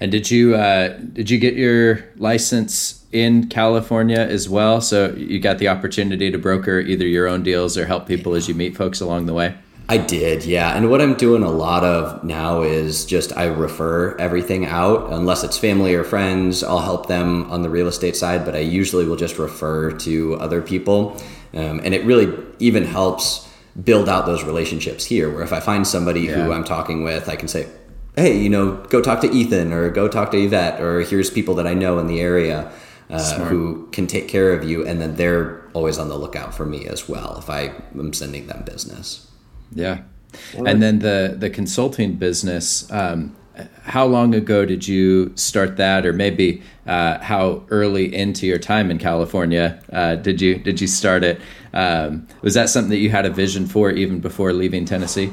And did you uh, did you get your license in California as well? So you got the opportunity to broker either your own deals or help people as you meet folks along the way. I did, yeah. And what I'm doing a lot of now is just I refer everything out, unless it's family or friends. I'll help them on the real estate side, but I usually will just refer to other people. Um, and it really even helps build out those relationships here, where if I find somebody yeah. who I'm talking with, I can say, hey, you know, go talk to Ethan or go talk to Yvette, or here's people that I know in the area. Uh, who can take care of you, and then they're always on the lookout for me as well if I am sending them business. Yeah, and then the the consulting business. Um, how long ago did you start that, or maybe uh, how early into your time in California uh, did you did you start it? Um, was that something that you had a vision for even before leaving Tennessee?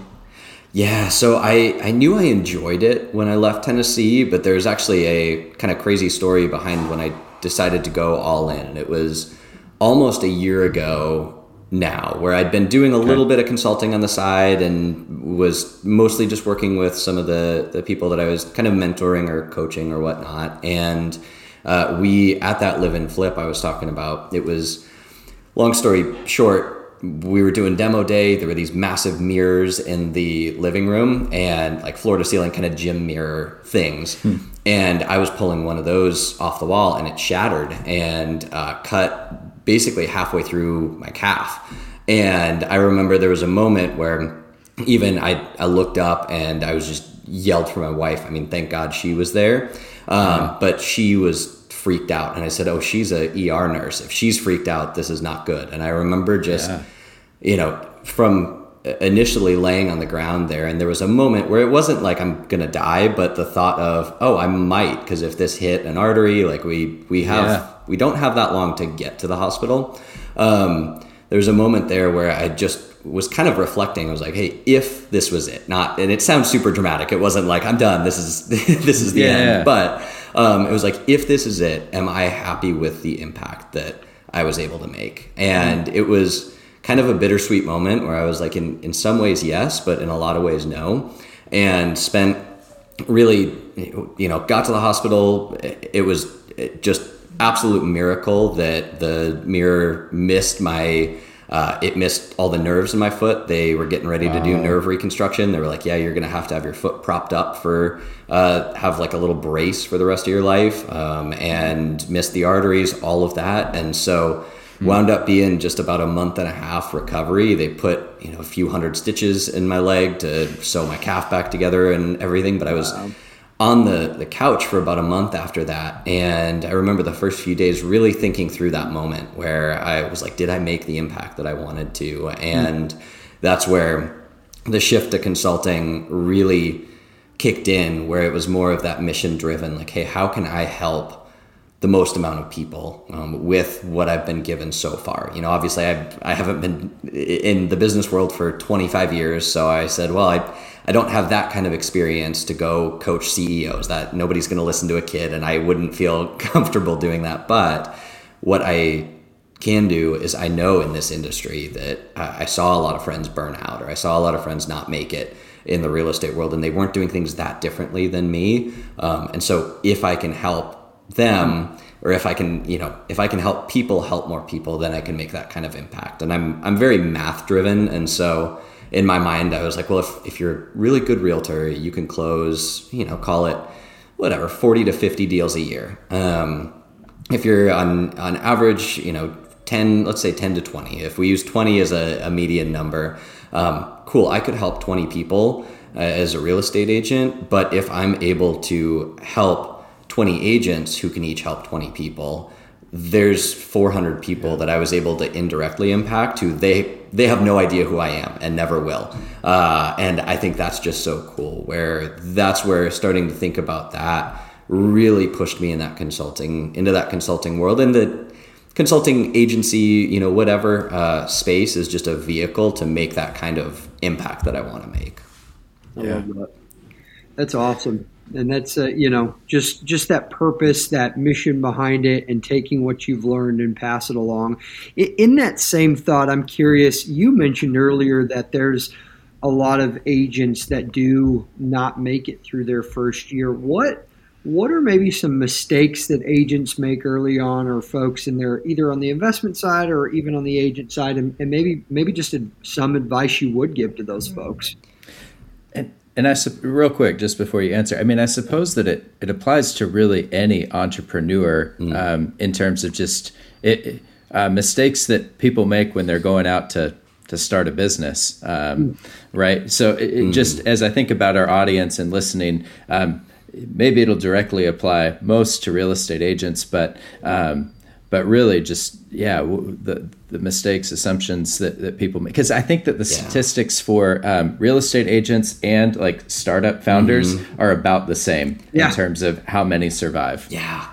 Yeah, so I, I knew I enjoyed it when I left Tennessee, but there's actually a kind of crazy story behind when I decided to go all in. It was almost a year ago now where I'd been doing a okay. little bit of consulting on the side and was mostly just working with some of the, the people that I was kind of mentoring or coaching or whatnot. And uh, we, at that live and flip I was talking about, it was long story short, we were doing demo day. There were these massive mirrors in the living room and like floor to ceiling kind of gym mirror things. Hmm. And I was pulling one of those off the wall and it shattered and uh, cut basically halfway through my calf. And I remember there was a moment where even I, I looked up and I was just yelled for my wife. I mean, thank God she was there. Um. But she was freaked out and i said oh she's a er nurse if she's freaked out this is not good and i remember just yeah. you know from initially laying on the ground there and there was a moment where it wasn't like i'm gonna die but the thought of oh i might because if this hit an artery like we we have yeah. we don't have that long to get to the hospital um, there was a moment there where i just was kind of reflecting. I was like, "Hey, if this was it, not," and it sounds super dramatic. It wasn't like I'm done. This is this is the yeah. end. But um, it was like, if this is it, am I happy with the impact that I was able to make? And it was kind of a bittersweet moment where I was like, in, in some ways, yes, but in a lot of ways, no. And spent really, you know, got to the hospital. It was just absolute miracle that the mirror missed my uh, it missed all the nerves in my foot. They were getting ready to do nerve reconstruction. They were like, "Yeah, you're gonna have to have your foot propped up for uh, have like a little brace for the rest of your life," um, and missed the arteries, all of that, and so. Wound up being just about a month and a half recovery. They put you know a few hundred stitches in my leg to sew my calf back together and everything, but I was. Wow on the, the couch for about a month after that. And I remember the first few days really thinking through that moment where I was like, did I make the impact that I wanted to? And mm. that's where the shift to consulting really kicked in, where it was more of that mission driven, like, hey, how can I help? The most amount of people um, with what I've been given so far. You know, obviously I I haven't been in the business world for 25 years, so I said, well, I I don't have that kind of experience to go coach CEOs. That nobody's going to listen to a kid, and I wouldn't feel comfortable doing that. But what I can do is I know in this industry that I saw a lot of friends burn out, or I saw a lot of friends not make it in the real estate world, and they weren't doing things that differently than me. Um, and so, if I can help them or if I can, you know, if I can help people help more people, then I can make that kind of impact. And I'm I'm very math driven, and so in my mind, I was like, well, if if you're a really good realtor, you can close, you know, call it whatever, forty to fifty deals a year. Um, if you're on on average, you know, 10, let's say 10 to 20. If we use 20 as a, a median number, um, cool, I could help 20 people uh, as a real estate agent. But if I'm able to help 20 agents who can each help 20 people, there's 400 people that I was able to indirectly impact who they they have no idea who I am and never will. Uh, and I think that's just so cool. Where that's where starting to think about that really pushed me in that consulting into that consulting world and the consulting agency you know whatever uh, space is just a vehicle to make that kind of impact that I want to make. yeah. That. That's awesome and that's uh, you know just just that purpose that mission behind it and taking what you've learned and pass it along. In that same thought i'm curious you mentioned earlier that there's a lot of agents that do not make it through their first year. What what are maybe some mistakes that agents make early on or folks in there either on the investment side or even on the agent side? And, and maybe maybe just some advice you would give to those folks and I real quick, just before you answer, I mean, I suppose that it, it applies to really any entrepreneur mm. um, in terms of just it, uh, mistakes that people make when they're going out to to start a business, um, mm. right? So it, mm. just as I think about our audience and listening, um, maybe it'll directly apply most to real estate agents, but um, but really just yeah the the mistakes assumptions that, that people make because i think that the yeah. statistics for um, real estate agents and like startup founders mm-hmm. are about the same yeah. in terms of how many survive yeah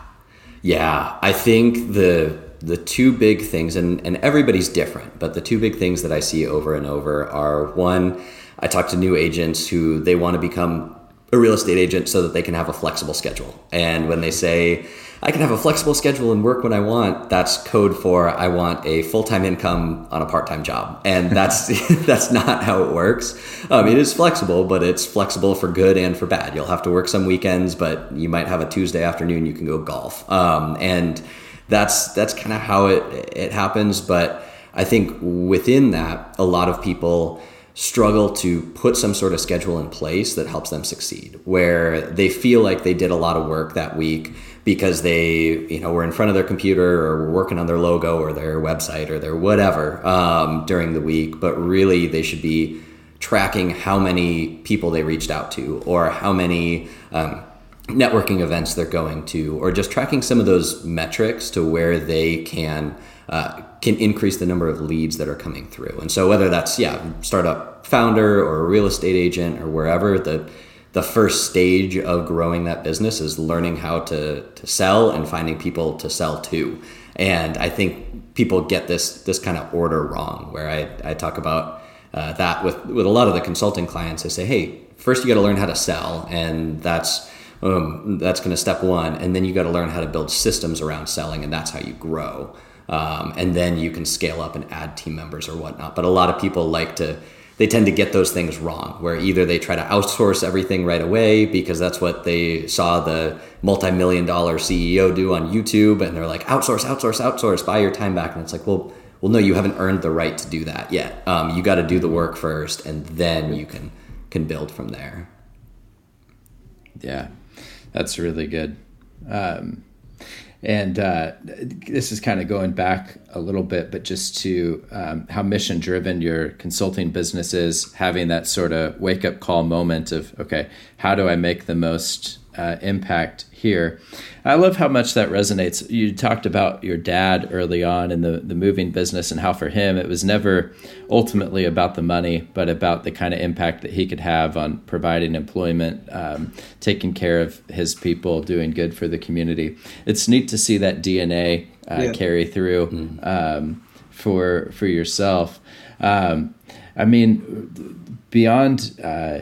yeah i think the the two big things and, and everybody's different but the two big things that i see over and over are one i talk to new agents who they want to become a real estate agent so that they can have a flexible schedule and when they say I can have a flexible schedule and work when I want. That's code for I want a full time income on a part time job, and that's that's not how it works. Um, it is flexible, but it's flexible for good and for bad. You'll have to work some weekends, but you might have a Tuesday afternoon you can go golf, um, and that's that's kind of how it it happens. But I think within that, a lot of people struggle to put some sort of schedule in place that helps them succeed, where they feel like they did a lot of work that week because they you know were in front of their computer or were working on their logo or their website or their whatever um, during the week but really they should be tracking how many people they reached out to or how many um, networking events they're going to or just tracking some of those metrics to where they can uh, can increase the number of leads that are coming through and so whether that's yeah startup founder or a real estate agent or wherever the the first stage of growing that business is learning how to, to sell and finding people to sell to. And I think people get this this kind of order wrong, where I, I talk about uh, that with, with a lot of the consulting clients. I say, hey, first you got to learn how to sell, and that's um, that's going to step one, and then you got to learn how to build systems around selling, and that's how you grow. Um, and then you can scale up and add team members or whatnot. But a lot of people like to they tend to get those things wrong where either they try to outsource everything right away because that's what they saw the multi-million dollar ceo do on youtube and they're like outsource outsource outsource buy your time back. And it's like well well no you haven't earned the right to do that yet. Um, you got to do the work first and then you can can build from there. Yeah that's really good. Um, and uh, this is kind of going back a little bit, but just to um, how mission driven your consulting business is, having that sort of wake up call moment of, okay, how do I make the most uh, impact here. I love how much that resonates. You talked about your dad early on in the, the moving business and how for him it was never ultimately about the money, but about the kind of impact that he could have on providing employment, um, taking care of his people, doing good for the community. It's neat to see that DNA uh, yeah. carry through mm-hmm. um, for for yourself. Um, I mean, beyond. Uh,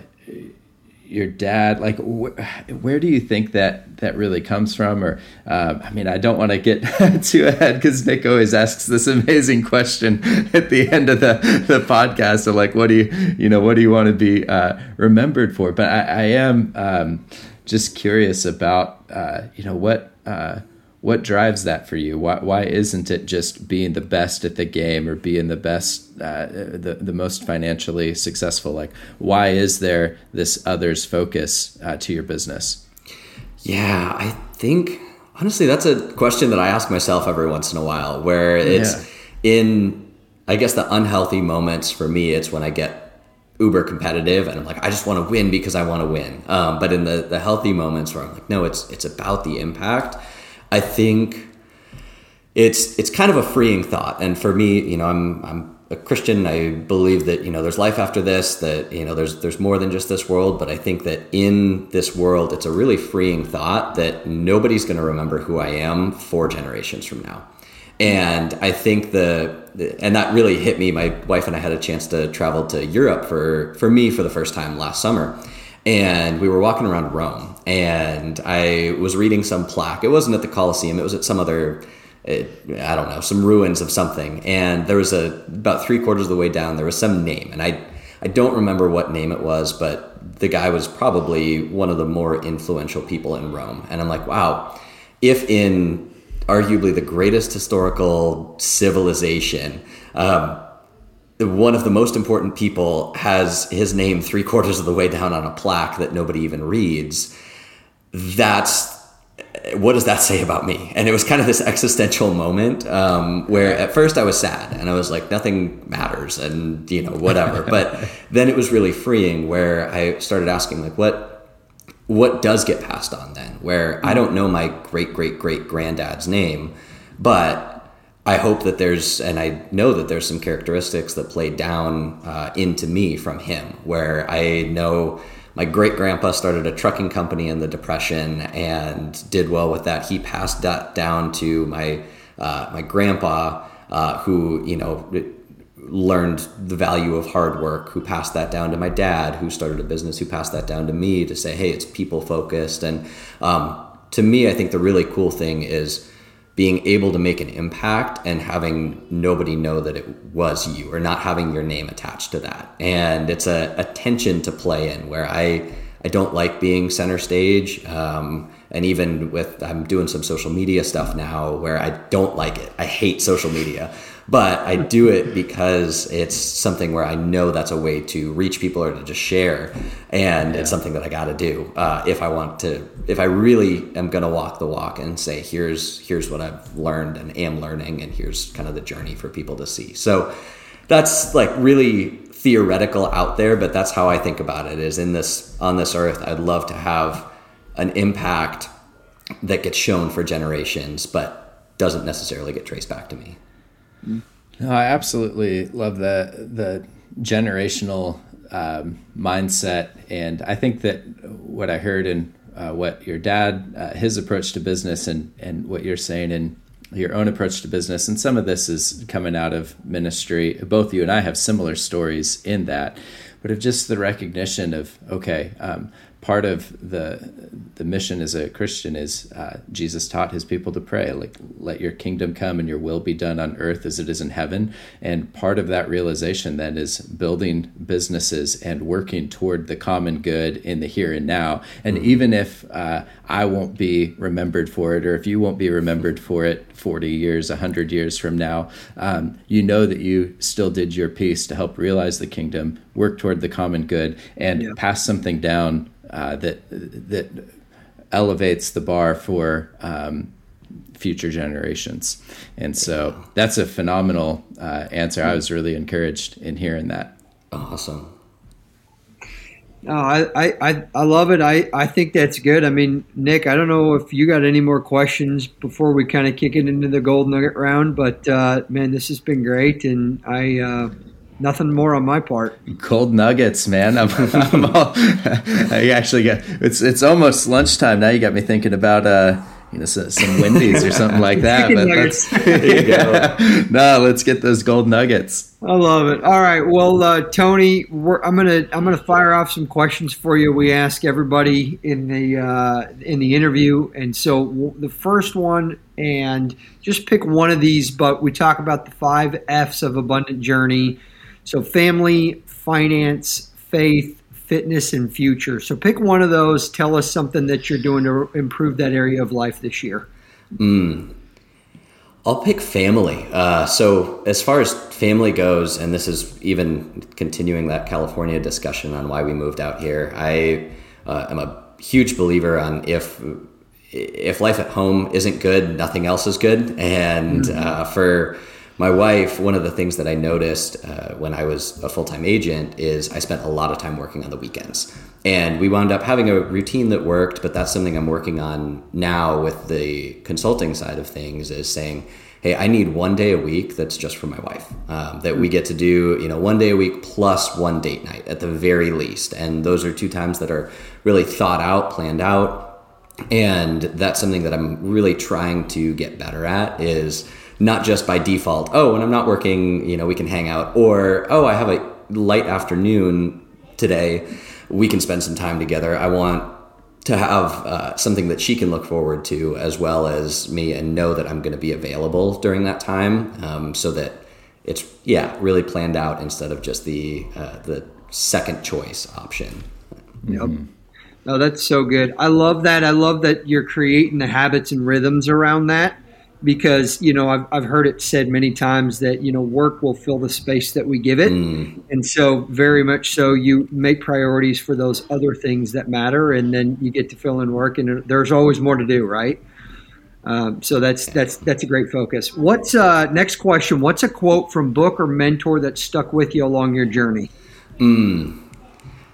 your dad like wh- where do you think that that really comes from? Or um, i mean i don't want to get too ahead because nick always asks this amazing question at the end of the, the podcast of like what do you you know what do you want to be uh, remembered for? But i, I am um, just curious about uh, you know what uh, what drives that for you? Why, why isn't it just being the best at the game or being the best, uh, the, the most financially successful? Like, why is there this others focus uh, to your business? Yeah, I think Honestly, that's a question that I ask myself every once in a while. Where it's yeah. in, I guess, the unhealthy moments for me. It's when I get uber competitive and I'm like, I just want to win because I want to win. Um, but in the the healthy moments where I'm like, no, it's it's about the impact. I think it's it's kind of a freeing thought. And for me, you know, I'm I'm a Christian. I believe that you know there's life after this. That you know there's there's more than just this world. But I think that in this world, it's a really freeing thought that nobody's going to remember who I am four generations from now. And I think the and that really hit me. My wife and I had a chance to travel to Europe for for me for the first time last summer. And we were walking around Rome, and I was reading some plaque. It wasn't at the Colosseum; it was at some other it, I don't know, some ruins of something. And there was a about three quarters of the way down, there was some name, and I I don't remember what name it was, but the guy was probably one of the more influential people in Rome. And I'm like, wow, if in arguably the greatest historical civilization, um, one of the most important people has his name three quarters of the way down on a plaque that nobody even reads. That's what does that say about me? And it was kind of this existential moment um, where at first I was sad and I was like, nothing matters and, you know, whatever. but then it was really freeing where I started asking, like, what, what does get passed on then? Where I don't know my great, great, great granddad's name, but I hope that there's, and I know that there's some characteristics that play down uh, into me from him where I know my great grandpa started a trucking company in the depression and did well with that. He passed that down to my uh, my grandpa uh, who you know learned the value of hard work who passed that down to my dad who started a business who passed that down to me to say hey it's people focused and um, to me i think the really cool thing is being able to make an impact and having nobody know that it was you or not having your name attached to that. And it's a, a tension to play in where I, I don't like being center stage. Um, and even with, I'm doing some social media stuff now where I don't like it. I hate social media but I do it because it's something where I know that's a way to reach people or to just share, and yeah. it's something that I got to do uh, if I want to. If I really am going to walk the walk and say, here's here's what I've learned and am learning, and here's kind of the journey for people to see. So that's like really theoretical out there, but that's how I think about it. Is in this on this earth, I'd love to have an impact that gets shown for generations, but doesn't necessarily get traced back to me. No, I absolutely love the the generational um, mindset, and I think that what I heard and uh, what your dad, uh, his approach to business, and and what you're saying and your own approach to business, and some of this is coming out of ministry. Both you and I have similar stories in that, but of just the recognition of okay, um, part of the the mission as a Christian is uh, Jesus taught his people to pray, like let your kingdom come and your will be done on earth as it is in heaven. And part of that realization then is building businesses and working toward the common good in the here and now. And mm-hmm. even if uh, I won't be remembered for it, or if you won't be remembered for it 40 years, 100 years from now, um, you know that you still did your piece to help realize the kingdom, work toward the common good, and yeah. pass something down uh, that that elevates the bar for um, future generations. And so that's a phenomenal uh, answer. I was really encouraged in hearing that. Awesome. No, I, I, I love it. I, I think that's good. I mean, Nick, I don't know if you got any more questions before we kind of kick it into the gold nugget round, but uh, man, this has been great. And I, uh, nothing more on my part. Cold nuggets, man. I'm, I'm all, I actually got it's it's almost lunchtime now. You got me thinking about uh, you know some, some Wendy's or something like that. but let's, yeah. no, let's get those gold nuggets. I love it. All right, well, uh, Tony, I'm gonna I'm gonna fire off some questions for you. We ask everybody in the uh, in the interview, and so w- the first one, and just pick one of these. But we talk about the five F's of abundant journey so, family, finance, faith, fitness, and future. So, pick one of those. Tell us something that you're doing to improve that area of life this year. Mm. I'll pick family. Uh, so, as far as family goes, and this is even continuing that California discussion on why we moved out here, I uh, am a huge believer on if if life at home isn't good, nothing else is good. And mm-hmm. uh, for my wife, one of the things that I noticed uh, when I was a full time agent is I spent a lot of time working on the weekends. And we wound up having a routine that worked, but that's something I'm working on now with the consulting side of things is saying, hey, I need one day a week that's just for my wife. Um, that we get to do, you know, one day a week plus one date night at the very least. And those are two times that are really thought out, planned out. And that's something that I'm really trying to get better at is not just by default, oh, when I'm not working, you know, we can hang out, or oh, I have a light afternoon today, we can spend some time together. I want to have uh, something that she can look forward to as well as me and know that I'm going to be available during that time um, so that it's yeah really planned out instead of just the uh, the second choice option. Yep. Mm-hmm. No, that's so good. I love that. I love that you're creating the habits and rhythms around that because you know I've, I've heard it said many times that you know work will fill the space that we give it mm. and so very much so you make priorities for those other things that matter and then you get to fill in work and there's always more to do right um, so that's that's that's a great focus what's uh, next question what's a quote from book or mentor that stuck with you along your journey mm.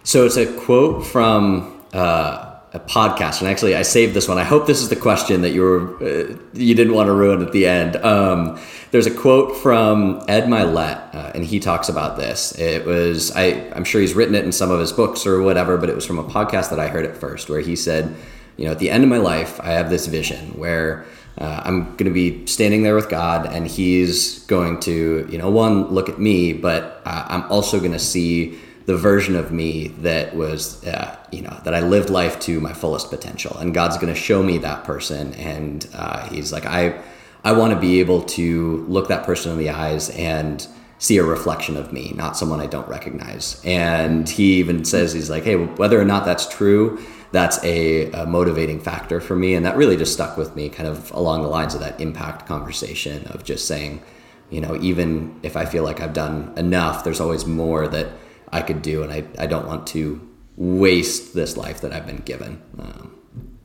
so it's a quote from uh, a podcast, and actually I saved this one. I hope this is the question that you were uh, you didn't want to ruin at the end. Um, there's a quote from Ed Mylett, uh, and he talks about this. It was I I'm sure he's written it in some of his books or whatever, but it was from a podcast that I heard it first, where he said, you know, at the end of my life, I have this vision where. Uh, I'm going to be standing there with God, and He's going to, you know, one, look at me, but uh, I'm also going to see the version of me that was, uh, you know, that I lived life to my fullest potential. And God's going to show me that person. And uh, He's like, I, I want to be able to look that person in the eyes and see a reflection of me, not someone I don't recognize. And He even says, He's like, hey, whether or not that's true, that's a, a, motivating factor for me. And that really just stuck with me, kind of along the lines of that impact conversation of just saying, you know, even if I feel like I've done enough, there's always more that I could do, and I, I don't want to waste this life that I've been given um,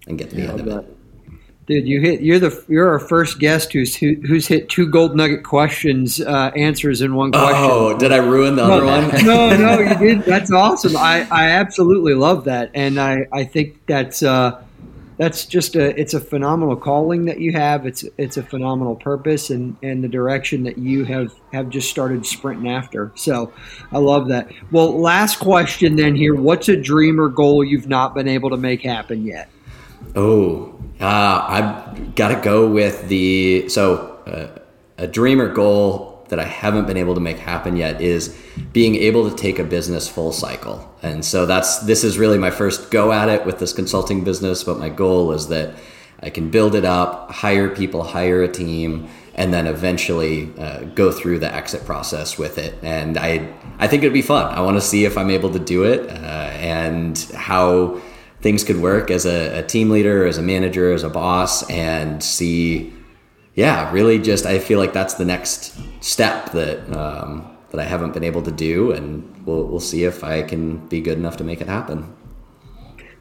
and get to the yeah, end of it. Dude, you hit. You're the you're our first guest who's who's hit two gold nugget questions uh, answers in one question. Oh, did I ruin the no, other one? no, no, you did. That's awesome. I, I absolutely love that, and I I think that's uh, that's just a it's a phenomenal calling that you have. It's it's a phenomenal purpose and and the direction that you have have just started sprinting after. So I love that. Well, last question then here. What's a dream or goal you've not been able to make happen yet? Oh, uh, I've got to go with the so uh, a dream or goal that I haven't been able to make happen yet is being able to take a business full cycle. And so that's this is really my first go at it with this consulting business, but my goal is that I can build it up, hire people, hire a team, and then eventually uh, go through the exit process with it. And I I think it'd be fun. I want to see if I'm able to do it uh, and how things could work as a, a team leader, as a manager, as a boss, and see yeah, really just I feel like that's the next step that um, that I haven't been able to do, and we'll we'll see if I can be good enough to make it happen.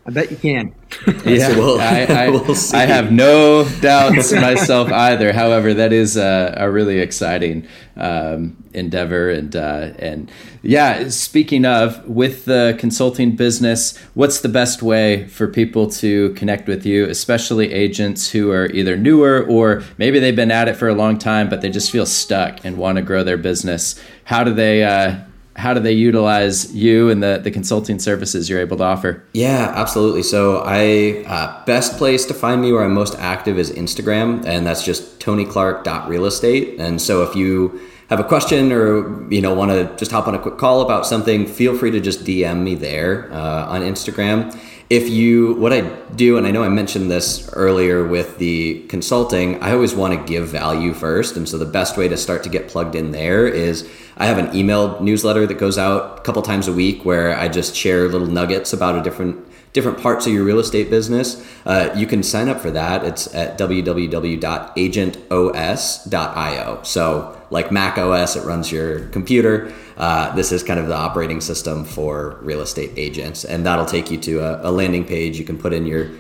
I bet you can. yeah, so we'll, I, I, we'll I, have no doubts myself either. However, that is a, a really exciting um, endeavor, and uh, and yeah. Speaking of, with the consulting business, what's the best way for people to connect with you, especially agents who are either newer or maybe they've been at it for a long time, but they just feel stuck and want to grow their business? How do they? Uh, how do they utilize you and the, the consulting services you're able to offer? Yeah, absolutely. So I uh, best place to find me where I'm most active is Instagram, and that's just tonyclark.realestate. And so if you have a question or you know want to just hop on a quick call about something, feel free to just DM me there uh, on Instagram. If you, what I do, and I know I mentioned this earlier with the consulting, I always want to give value first. And so the best way to start to get plugged in there is I have an email newsletter that goes out a couple times a week where I just share little nuggets about a different different parts of your real estate business. Uh, you can sign up for that. It's at www.agentos.io. So, like Mac OS, it runs your computer. Uh, this is kind of the operating system for real estate agents, and that'll take you to a, a landing page. You can put in your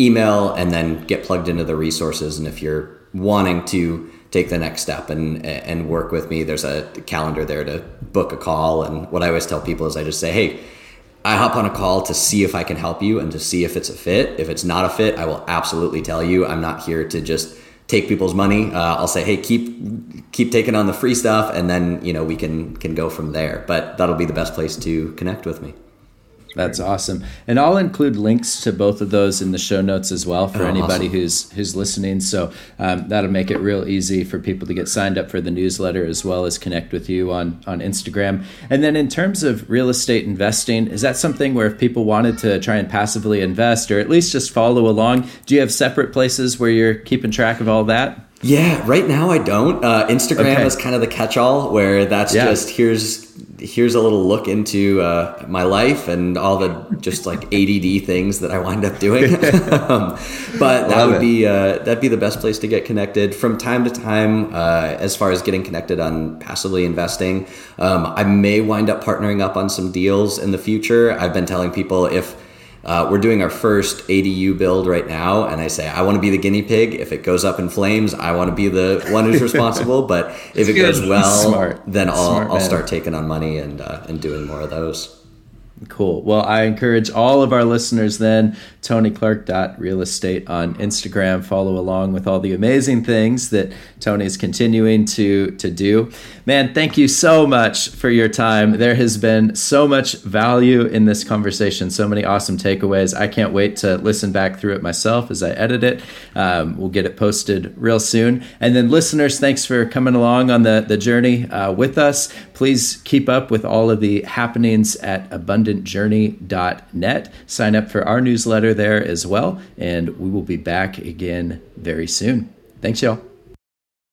email and then get plugged into the resources. And if you're wanting to take the next step and and work with me, there's a calendar there to book a call. And what I always tell people is I just say, hey. I hop on a call to see if I can help you and to see if it's a fit. If it's not a fit, I will absolutely tell you. I'm not here to just take people's money. Uh, I'll say, hey, keep keep taking on the free stuff, and then you know we can can go from there. But that'll be the best place to connect with me. That's awesome. And I'll include links to both of those in the show notes as well for oh, anybody awesome. who's who's listening. So um, that'll make it real easy for people to get signed up for the newsletter as well as connect with you on on Instagram. And then in terms of real estate investing, is that something where if people wanted to try and passively invest or at least just follow along, do you have separate places where you're keeping track of all that? Yeah, right now I don't. Uh, Instagram okay. is kind of the catch-all where that's yeah. just here's here's a little look into uh, my life and all the just like ADD things that I wind up doing. um, but that would it. be uh, that'd be the best place to get connected from time to time. Uh, as far as getting connected on passively investing, um, I may wind up partnering up on some deals in the future. I've been telling people if uh, we're doing our first ADU build right now, and I say I want to be the guinea pig. If it goes up in flames, I want to be the one who's responsible. but if it good. goes well, Smart. then I'll Smart, I'll start taking on money and uh, and doing more of those. Cool. Well, I encourage all of our listeners then, TonyClark.realestate on Instagram. Follow along with all the amazing things that Tony is continuing to, to do. Man, thank you so much for your time. There has been so much value in this conversation, so many awesome takeaways. I can't wait to listen back through it myself as I edit it. Um, we'll get it posted real soon. And then, listeners, thanks for coming along on the, the journey uh, with us. Please keep up with all of the happenings at Abundant abundantjourney.net. Sign up for our newsletter there as well, and we will be back again very soon. Thanks, y'all.